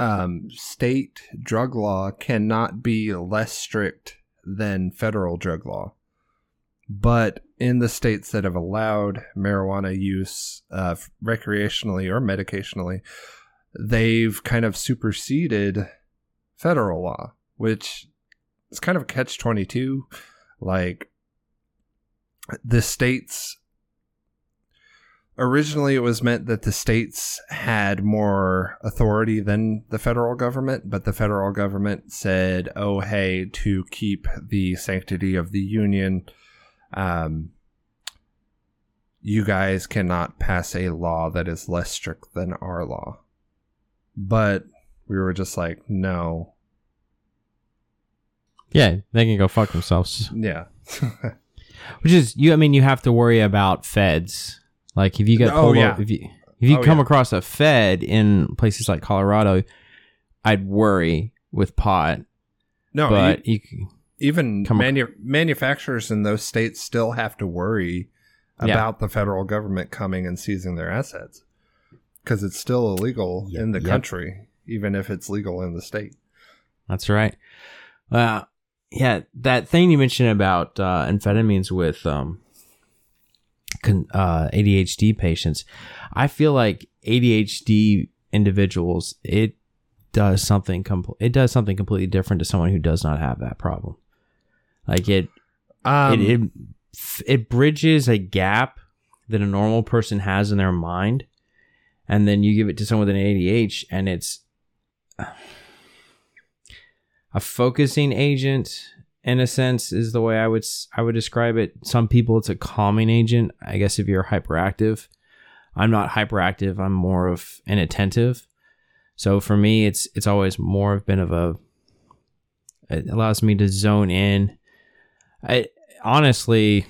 um, state drug law cannot be less strict than federal drug law. But in the states that have allowed marijuana use uh, recreationally or medicationally, they've kind of superseded federal law, which is kind of a catch 22. Like, the states originally it was meant that the states had more authority than the federal government but the federal government said oh hey to keep the sanctity of the union um, you guys cannot pass a law that is less strict than our law but we were just like no Yeah, they can go fuck themselves. yeah Which is you. I mean, you have to worry about feds. Like if you get Oh, pulled yeah. o- if you if you Oh, come yeah. across a fed in places like Colorado, I'd worry with pot. no but you- you, even Come- manu- manufacturers in those states still have to worry Yeah. about the federal government coming and seizing their assets because it's still illegal Yep, in the yep. country, even if it's legal in the state. that's right. Uh, yeah, that thing you mentioned about uh, amphetamines with um, con- uh, ADHD patients, I feel like ADHD individuals it does something com- it does something completely different to someone who does not have that problem. Like it Um, it, it it bridges a gap that a normal person has in their mind and then you give it to someone with an ADH and it's a focusing agent in a sense is the way I would I would describe it. Some people it's a calming agent. I guess if you're hyperactive, I'm not hyperactive. I'm more of an attentive. So for me, it's it's always more of been of a. It allows me to zone in. I honestly,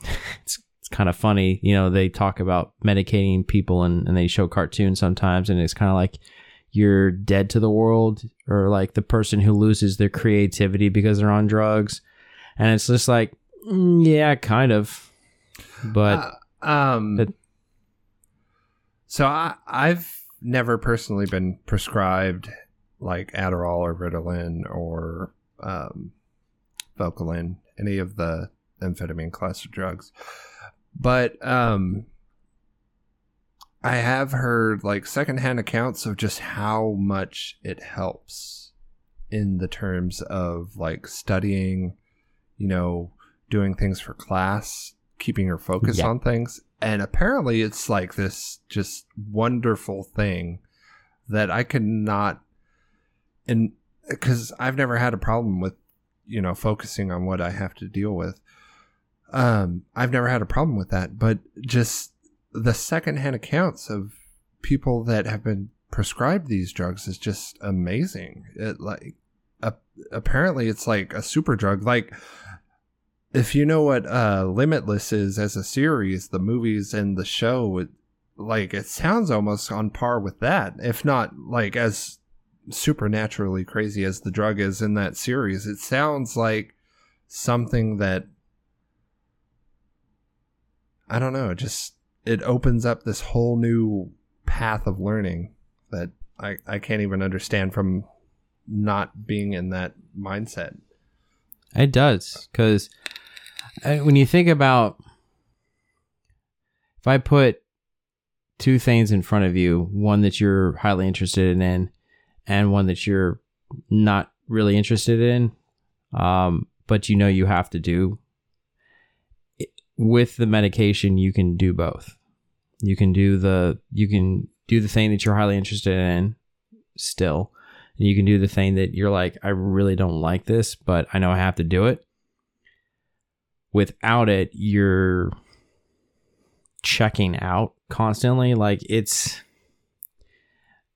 it's it's kind of funny. You know, they talk about medicating people and and they show cartoons sometimes, and it's kind of like you're dead to the world, or like the person who loses their creativity because they're on drugs, and it's just like, mm, yeah, kind of, but uh, um, so I, I've never personally been prescribed like Adderall or Ritalin or um, Focalin, any of the amphetamine class of drugs. But um, I have heard like secondhand accounts of just how much it helps in the terms of like studying, you know, doing things for class, keeping your focus Yeah. on things. And apparently it's like this just wonderful thing that I could not and because I've never had a problem with you know focusing on what I have to deal with. Um, I've never had a problem with that, but just the secondhand accounts of people that have been prescribed these drugs is just amazing. It like apparently it's like a super drug. Like if you know what uh, Limitless is as a series, the movies and the show, it, like it sounds almost on par with that, if not like as supernaturally crazy as the drug is in that series. It sounds like something that I don't know, just it opens up this whole new path of learning that I, I can't even understand from not being in that mindset. It does because when you think about if I put two things in front of you, one that you're highly interested in, and one that you're not really interested in, um, but you know you have to do. It- With the medication, you can do both. You can do the you can do the thing that you're highly interested in still. and you can do the thing that you're like, I really don't like this, but I know I have to do it. Without it, you're checking out constantly. Like it's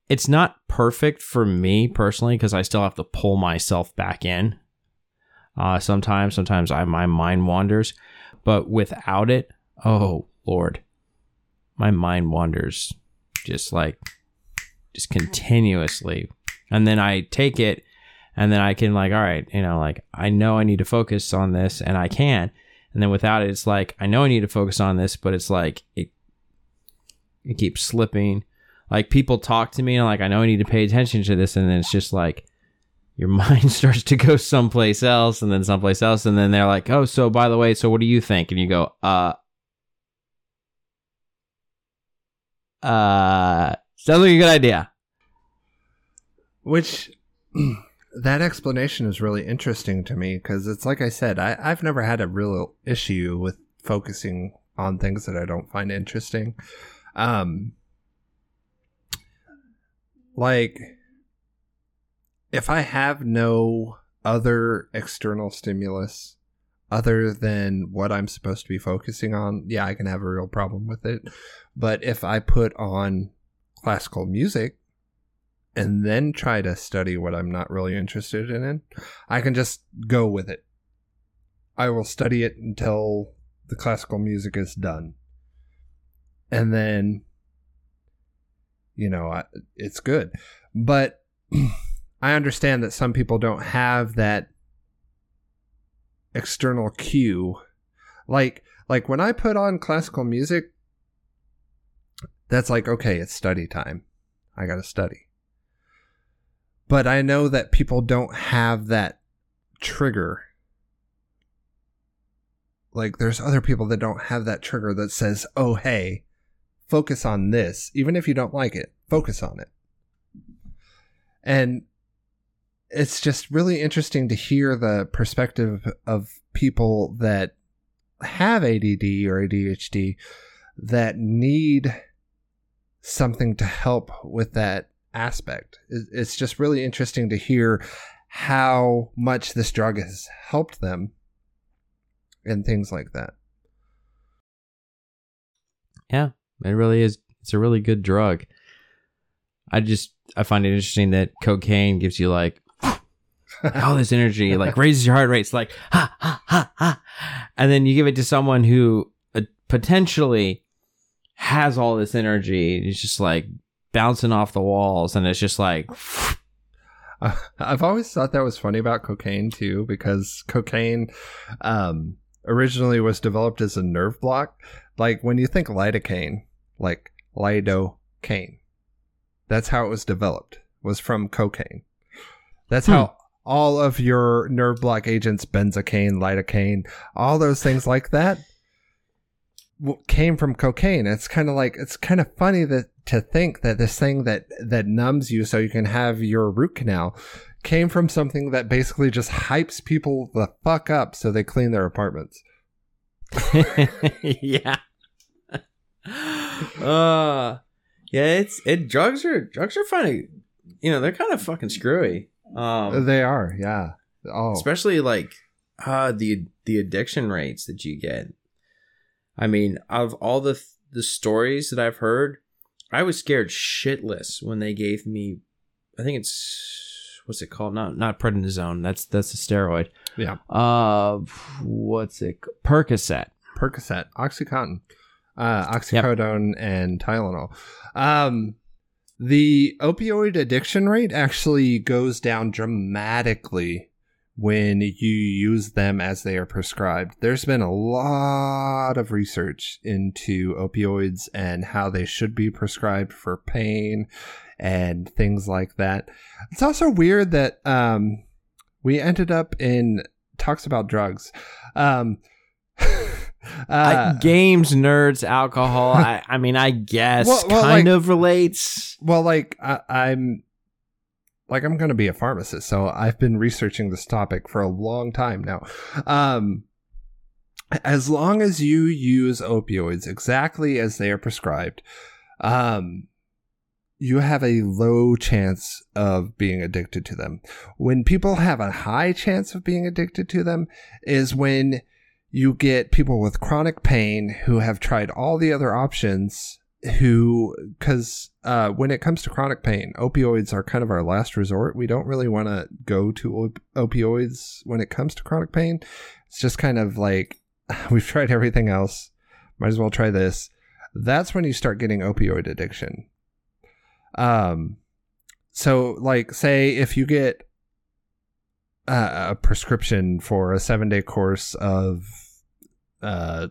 it's not perfect for me personally because I still have to pull myself back in. Uh, sometimes, sometimes I my mind wanders, but without it, oh lord, my mind wanders just like just continuously, and then I take it, and then I can like, all right, you know, like I know I need to focus on this, and I can, and then without it, it's like I know I need to focus on this, but it's like it it keeps slipping. Like people talk to me and like I know I need to pay attention to this and then it's just like your mind starts to go someplace else and then someplace else and then they're like, "Oh, so by the way, so what do you think?" and you go, "Uh uh sounds like a good idea." Which that explanation is really interesting to me because it's like I said, I, I've never had a real issue with focusing on things that I don't find interesting. Um, like, if I have no other external stimulus other than what I'm supposed to be focusing on, yeah, I can have a real problem with it. But if I put on classical music and then try to study what I'm not really interested in, I can just go with it. I will study it until the classical music is done. And then you know, I, it's good. But I understand that some people don't have that external cue. Like like when I put on classical music, that's like okay, it's study time. I got to study. But I know that people don't have that trigger. Like there's other people that don't have that trigger that says, "Oh, hey, focus on this, even if you don't like it, focus on it. And it's just really interesting to hear the perspective of people that have ADD or ADHD that need something to help with that aspect. It's just really interesting to hear how much this drug has helped them and things like that. Yeah, it really is. It's a really good drug. I just I find it interesting that cocaine gives you like all this energy, like raises your heart rate. It's like ha ha ha ha, and then you give it to someone who uh, potentially has all this energy. It's just like bouncing off the walls, and it's just like. Uh, I've always thought that was funny about cocaine too, because cocaine um, originally was developed as a nerve block. Like when you think lidocaine, like lidocaine. That's how it was developed. Was from cocaine. That's hmm. how all of your nerve block agents, benzocaine, lidocaine, all those things like that, came from cocaine. It's kind of like it's kind of funny that to think that this thing that that numbs you so you can have your root canal came from something that basically just hypes people the fuck up so they clean their apartments. yeah. uh yeah, it's it drugs are drugs are funny. You know, they're kind of fucking screwy. Um they are, yeah. Oh. Especially like uh the the addiction rates that you get. I mean, of all the the stories that I've heard, I was scared shitless when they gave me I think it's what's it called? Not not prednisone. That's that's a steroid. Yeah. Uh what's it? Percocet. Percocet, OxyContin uh, oxycodone, yep. and Tylenol. Um, the opioid addiction rate actually goes down dramatically when you use them as they are prescribed. There's been a lot of research into opioids and how they should be prescribed for pain and things like that. It's also weird that um, we ended up in talks about drugs. Um, uh, games, nerds, alcohol. I, I mean, I guess well, well, kind like, of relates. Well, like I, I'm, like I'm going to be a pharmacist, so I've been researching this topic for a long time now. Um, as long as you use opioids exactly as they are prescribed, um, you have a low chance of being addicted to them. When people have a high chance of being addicted to them is when you get people with chronic pain who have tried all the other options who because uh, when it comes to chronic pain opioids are kind of our last resort. We don't really want to go to op- opioids when it comes to chronic pain. It's just kind of like we've tried everything else. Might as well try this. That's when you start getting opioid addiction. Um so like say if you get a, prescription for a seven day course of uh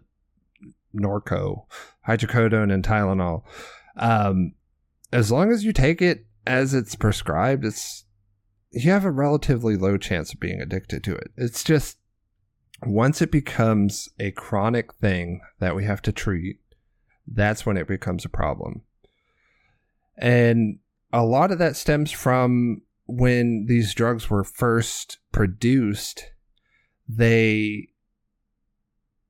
norco hydrocodone and Tylenol. Um, as long as you take it as it's prescribed, it's you have a relatively low chance of being addicted to it. It's just once it becomes a chronic thing that we have to treat, that's when it becomes a problem. And a lot of that stems from when these drugs were first produced, they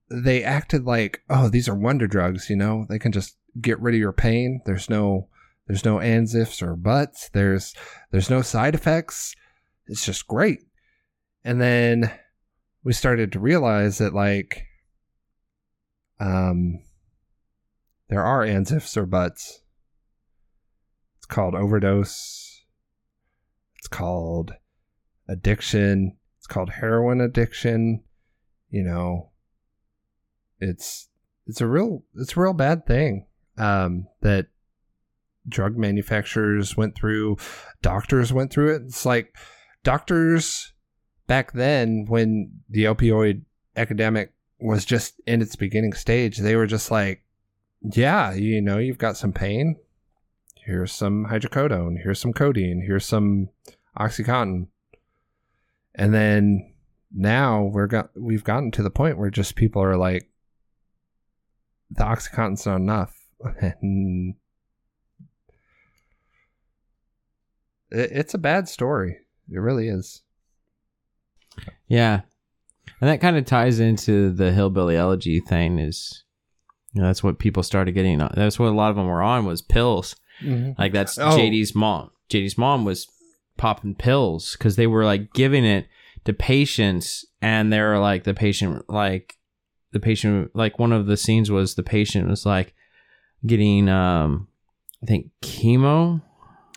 they acted like, oh, these are wonder drugs, you know, they can just get rid of your pain. There's no there's no ands ifs or buts. There's there's no side effects. It's just great. And then we started to realize that like um there are ands ifs or buts. It's called overdose. It's called addiction. It's called heroin addiction. You know, it's it's a real it's a real bad thing um, that drug manufacturers went through, doctors went through it. It's like doctors back then when the opioid epidemic was just in its beginning stage, they were just like, yeah, you know, you've got some pain. Here's some hydrocodone. Here's some codeine. Here's some oxycontin. And then now we're got we've gotten to the point where just people are like, the oxycontin's not enough and it, it's a bad story it really is Yeah. And that kind of ties into the hillbilly elegy thing is you know, that's what people started getting on. That's what a lot of them were on was pills. Mm-hmm. Like that's Oh. JD's mom. JD's mom was popping pills because they were like giving it to patients and they're like the patient like the patient like one of the scenes was the patient was like getting um I think chemo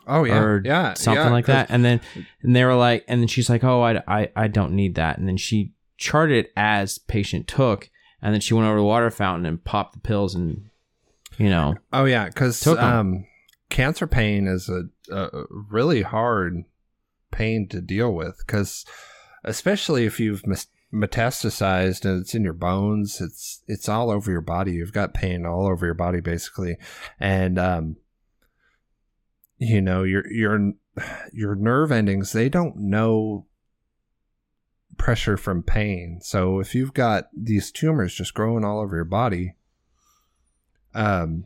oh yeah or yeah something yeah, like that. And then and they were like, and then she's like, oh, I, I, I don't need that. And then she charted it as patient took, and then she went over to the water fountain and popped the pills, and you know, oh yeah because um cancer pain is a, a really hard pain to deal with because especially if you've metastasized and it's in your bones it's it's all over your body. You've got pain all over your body basically. And um you know your your your nerve endings they don't know pressure from pain. So if you've got these tumors just growing all over your body um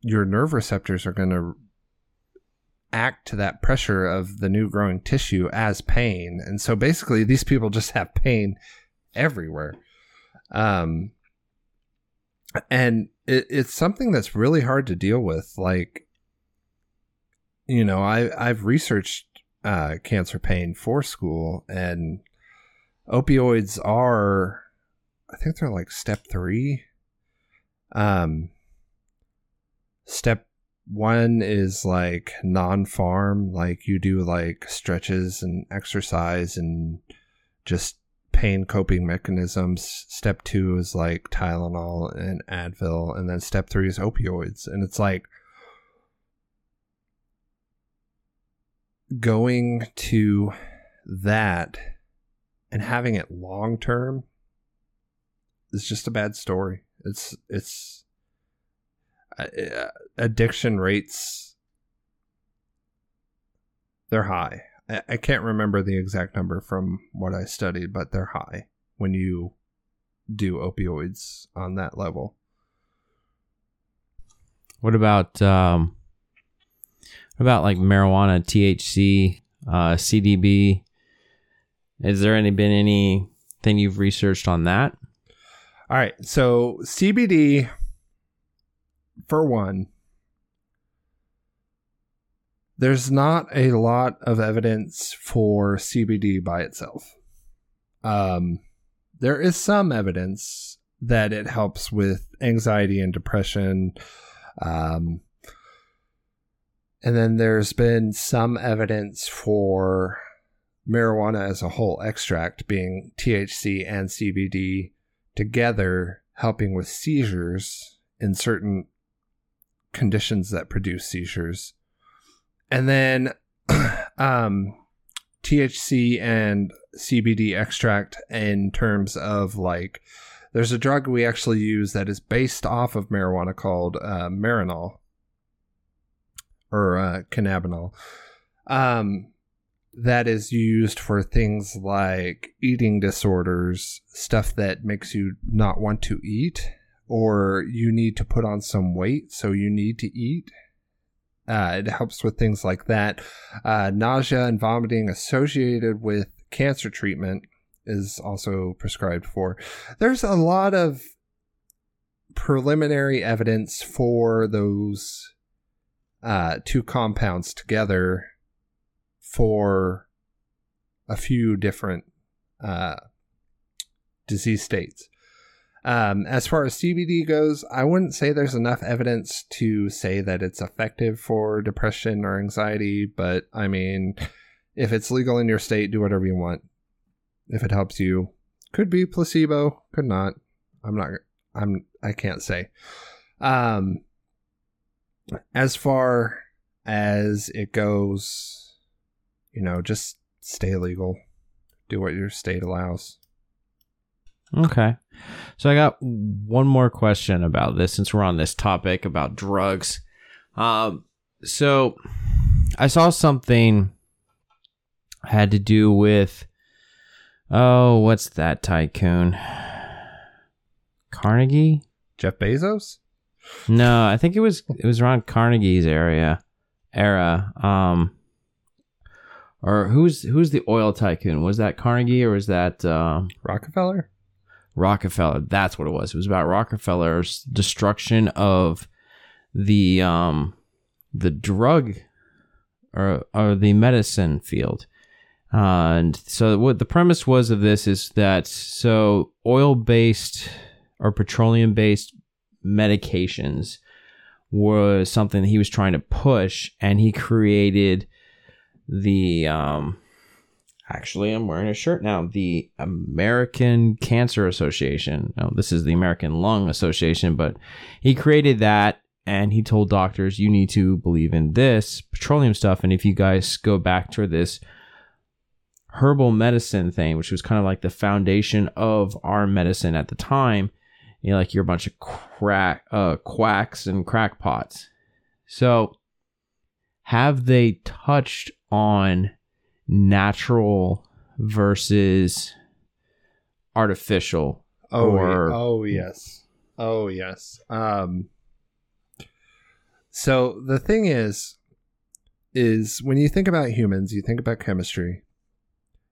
your nerve receptors are going to act to that pressure of the new growing tissue as pain. And so basically these people just have pain everywhere. Um and it, it's something that's really hard to deal with. Like you know i i've researched uh cancer pain for school and opioids are i think they're like step 3 um step one is like non-pharm like you do like stretches and exercise and just pain coping mechanisms. Step two is like tylenol and advil. And then step three is opioids. And it's like going to that and having it long term is just a bad story. It's it's addiction rates they're high I, can't remember the exact number from what i studied but they're high when you do opioids on that level what about um, what about like marijuana, THC, uh, CDB? Has there any been anything you've researched on that? all right so cbd for one there's not a lot of evidence for CBD by itself. Um, there is some evidence that it helps with anxiety and depression. Um, and then there's been some evidence for marijuana as a whole extract being THC and CBD together helping with seizures in certain conditions that produce seizures. And then um, THC and CBD extract in terms of like, there's a drug we actually use that is based off of marijuana called uh, Marinol or uh, cannabinol. Um, that is used for things like eating disorders, stuff that makes you not want to eat, or you need to put on some weight, so you need to eat. Uh, it helps with things like that. Uh, nausea and vomiting associated with cancer treatment is also prescribed for. There's a lot of preliminary evidence for those uh, two compounds together for a few different uh, disease states. Um, as far as CBD goes, I wouldn't say there's enough evidence to say that it's effective for depression or anxiety, but I mean, if it's legal in your state, do whatever you want. If it helps you, could be placebo, could not. I'm not. I'm. I can't say. Um. As far as it goes, you know, just stay legal. Do what your state allows. Okay. So I got one more question about this since we're on this topic about drugs. Um, so I saw something had to do with oh, what's that tycoon? Carnegie? Jeff Bezos? No, I think it was it was around Carnegie's area era. Um or who's who's the oil tycoon? Was that Carnegie or was that um, Rockefeller? Rockefeller. That's what it was. It was about Rockefeller's destruction of the um the drug or or the medicine field. And so what the premise was of this is that so oil based or petroleum based medications was something he was trying to push and he created the um actually I'm wearing a shirt now. The American Cancer Association. This is the American Lung Association, but he created that and he told doctors you need to believe in this petroleum stuff and if you guys go back to this herbal medicine thing, which was kind of like the foundation of our medicine at the time, you know, like you're a bunch of crack uh quacks and crackpots. So have they touched on natural versus artificial Oh, or oh yes. Oh yes. Um so the thing is is when you think about humans, you think about chemistry.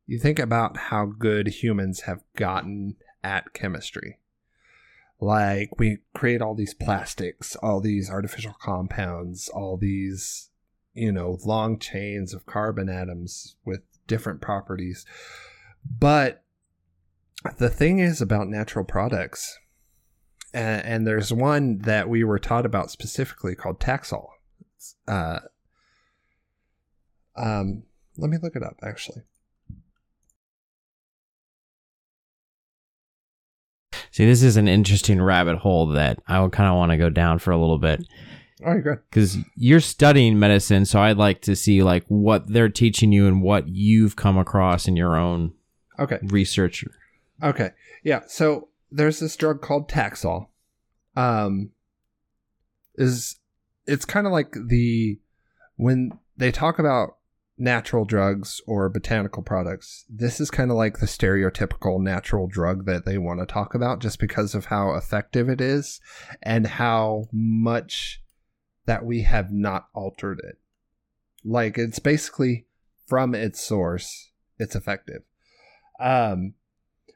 You think about how good humans have gotten at chemistry. Like we create all these plastics, all these artificial compounds, all these you know, long chains of carbon atoms with different properties. But the thing is about natural products, and, and there's one that we were taught about specifically called Taxol. Uh, um, let me look it up actually. see this is an interesting rabbit hole that I would kind of want to go down for a little bit All right, good. because you're studying medicine so I'd like to see like what they're teaching you and what you've come across in your own Okay. research Okay. Yeah. So there's this drug called Taxol. Um, is it's kind of like the when they talk about natural drugs or botanical products, this is kind of like the stereotypical natural drug that they want to talk about just because of how effective it is and how much that we have not altered it. Like it's basically from its source, it's effective. Um,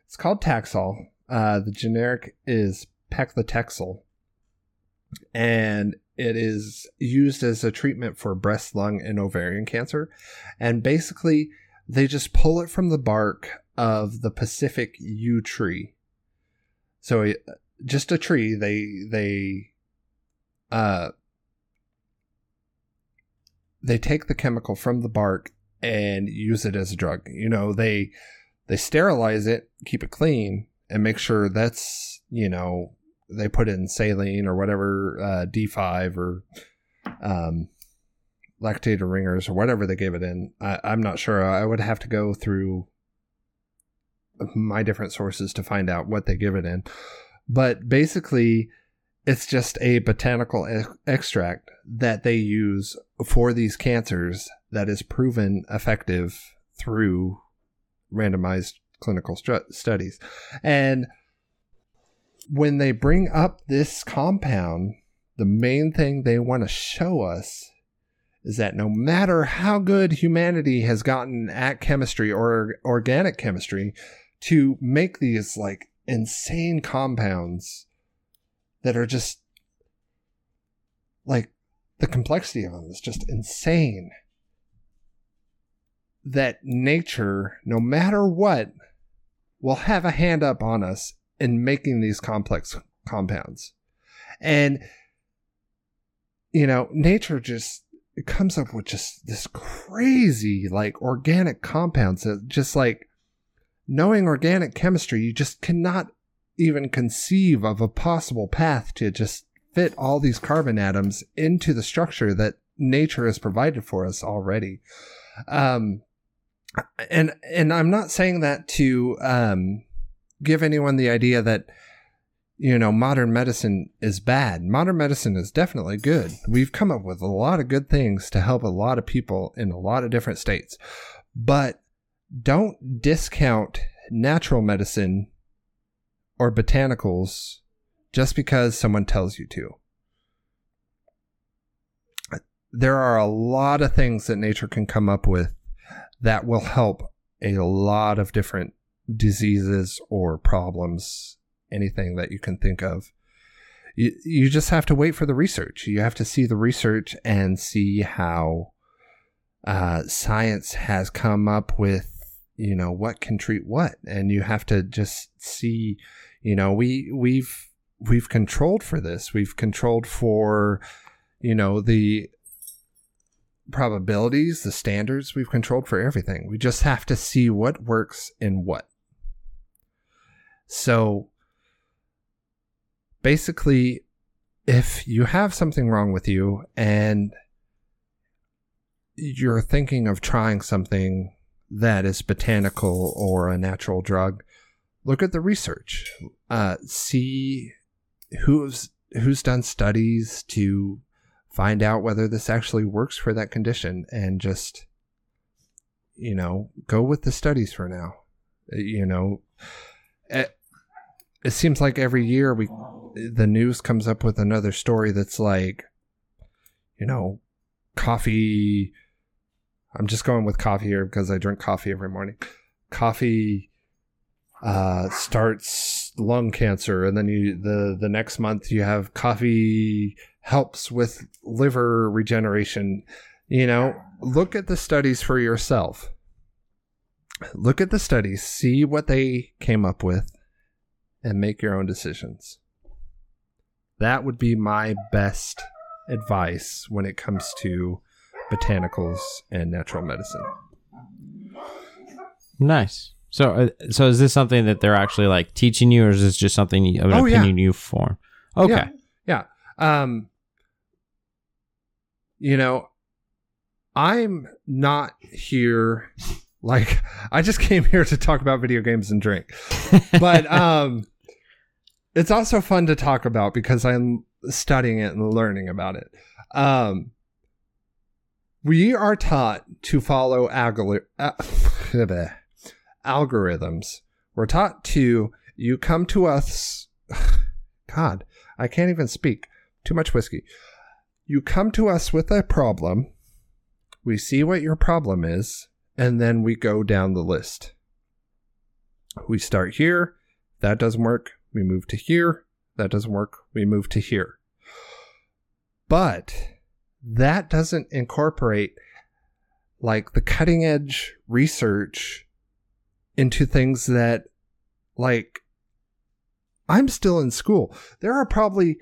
it's called Taxol. Uh, the generic is Paclitaxel, and it is used as a treatment for breast, lung, and ovarian cancer. And basically, they just pull it from the bark of the Pacific yew tree. So, it, just a tree. They they uh they take the chemical from the bark and use it as a drug. You know, they they sterilize it, keep it clean, and make sure that's you know they put in saline or whatever uh, D5 or um, lactated ringers or whatever they give it in. I, I'm not sure. I would have to go through my different sources to find out what they give it in. But basically, it's just a botanical e- extract that they use for these cancers that is proven effective through randomized clinical studies. And when they bring up this compound, the main thing they want to show us is that no matter how good humanity has gotten at chemistry or organic chemistry to make these like insane compounds that are just like the complexity of them is just insane. That nature, no matter what, will have a hand up on us in making these complex compounds. And, you know, nature just comes up with just this crazy, like, organic compounds that just like knowing organic chemistry, you just cannot even conceive of a possible path to just fit all these carbon atoms into the structure that nature has provided for us already. Um, and and I'm not saying that to um, give anyone the idea that you know modern medicine is bad. Modern medicine is definitely good. We've come up with a lot of good things to help a lot of people in a lot of different states. But don't discount natural medicine or botanicals just because someone tells you to. There are a lot of things that nature can come up with that will help a lot of different diseases or problems, anything that you can think of. You, you just have to wait for the research. You have to see the research and see how uh, science has come up with, you know, what can treat what. And you have to just see you know we we've we've controlled for this. We've controlled for you know the probabilities the standards. We've controlled for everything. We just have to see what works in what. So basically if you have something wrong with you and you're thinking of trying something that is botanical or a natural drug look at the research, uh, see who's who's done studies to find out whether this actually works for that condition, and just you know go with the studies for now. Uh, you know, it, it seems like every year we the news comes up with another story that's like, you know, coffee. I'm just going with coffee here because I drink coffee every morning. Coffee uh, starts lung cancer, and then you the the next month you have coffee helps with liver regeneration. You know, look at the studies for yourself. Look at the studies, see what they came up with, and make your own decisions. That would be my best advice when it comes to botanicals and natural medicine. Nice. So, uh, so is this something that they're actually like teaching you, or is this just something you, an Oh, yeah. opinion you form? Okay. Yeah. Yeah. Um, you know, I'm not here like I just came here to talk about video games and drink. But um it's also fun to talk about because I'm studying it and learning about it. Um we are taught to follow algori- uh, algorithms. We're taught to you come to us God, I can't even speak. Too much whiskey. You come to us with a problem. We see what your problem is, and then we go down the list. We start here. That doesn't work. We move to here. That doesn't work. We move to here. But that doesn't incorporate like the cutting edge research into things that like I'm still in school. There are probably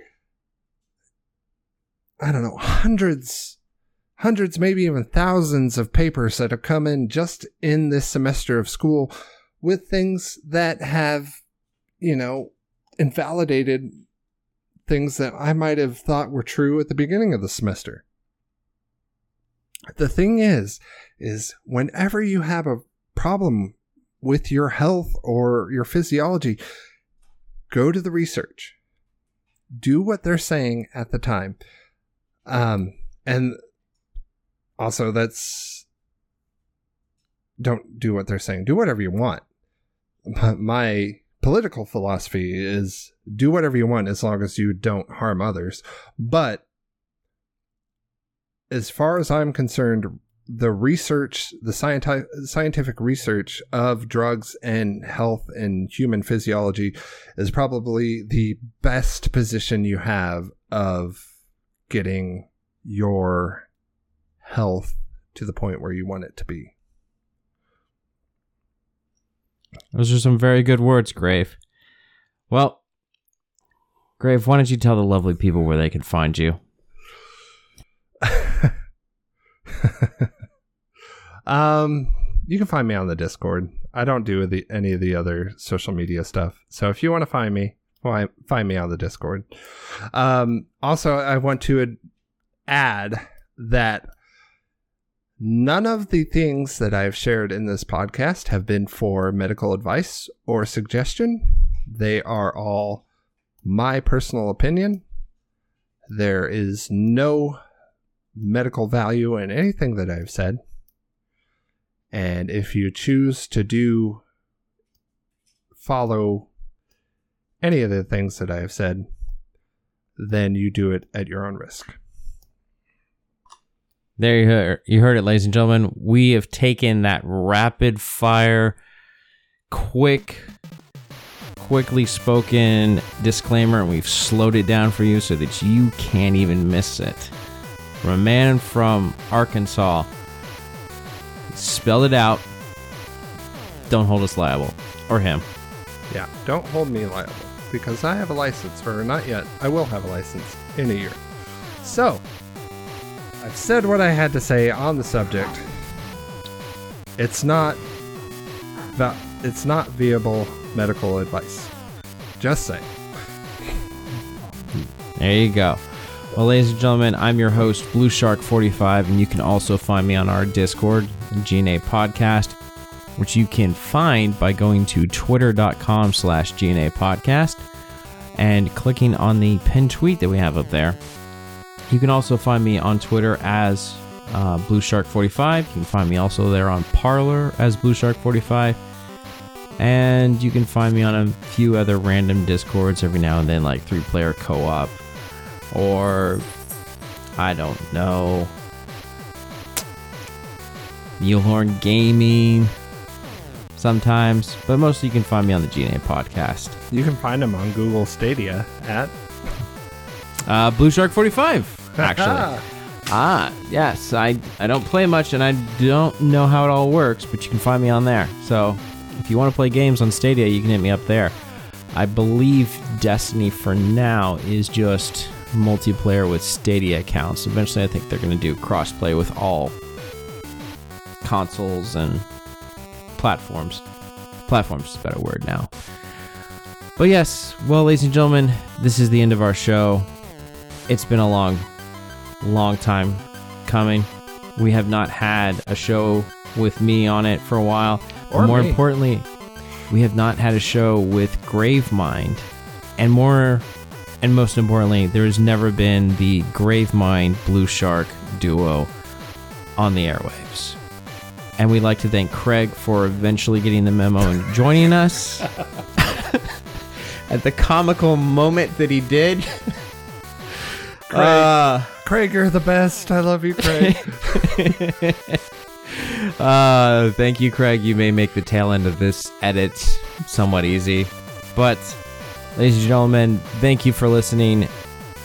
I don't know, hundreds hundreds maybe even thousands of papers that have come in just in this semester of school with things that have, you know, invalidated things that I might have thought were true at the beginning of the semester. The thing is, is whenever you have a problem with your health or your physiology, go to the research. Do what they're saying at the time. Um, and also that's don't do what they're saying. Do whatever you want. My political philosophy is do whatever you want as long as you don't harm others. But as far as I'm concerned, the research, the scienti- scientific research of drugs and health and human physiology is probably the best position you have of getting your health to the point where you want it to be. Those are some very good words, Grave. Well, Grave, why don't you tell the lovely people where they can find you? um, you can find me on the Discord. I don't do the, any of the other social media stuff. So if you want to find me, find me on the Discord. Um, also, I want to add that none of the things that I've shared in this podcast have been for medical advice or suggestion. They are all my personal opinion. There is no medical value in anything that I've said. And if you choose to do follow any of the things that I have said, then you do it at your own risk. There you heard, you heard it, ladies and gentlemen. We have taken that rapid fire, quick, quickly spoken disclaimer and we've slowed it down for you so that you can't even miss it. From a man from Arkansas, spelled it out. Don't hold us liable or him. Yeah, don't hold me liable because I have a license, or not yet. I will have a license in a year. So, I've said what I had to say on the subject. It's not that it's not viable medical advice. Just say. There you go. Well, ladies and gentlemen, I'm your host, Blue Shark 45, and you can also find me on our Discord, GNA Podcast, which you can find by going to twitter.com slash GNA Podcast and clicking on the pinned tweet that we have up there. You can also find me on Twitter as uh, Blue Shark 45. You can find me also there on Parler as Blue Shark 45. And you can find me on a few other random discords every now and then, like three player co op, or I don't know, Neilhorn Gaming sometimes, but mostly you can find me on the GNA podcast. You can find them on Google Stadia at uh, Blue Shark 45, actually. ah, yes. I, I don't play much and I don't know how it all works, but you can find me on there. So if you want to play games on Stadia, you can hit me up there. I believe Destiny for now is just multiplayer with Stadia accounts. Eventually, I think they're going to do crossplay with all consoles and platforms. Platforms is a better word now. But yes, well, ladies and gentlemen, this is the end of our show. It's been a long, long time coming. We have not had a show with me on it for a while. Or more me. importantly, we have not had a show with Gravemind. And more and most importantly, there has never been the Gravemind Blue Shark duo on the airwaves. And we'd like to thank Craig for eventually getting the memo and joining us at the comical moment that he did. Craig. Uh, Craig, you're the best. I love you, Craig. uh, thank you, Craig. You may make the tail end of this edit somewhat easy. But, ladies and gentlemen, thank you for listening.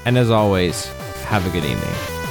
And as always, Have a good evening.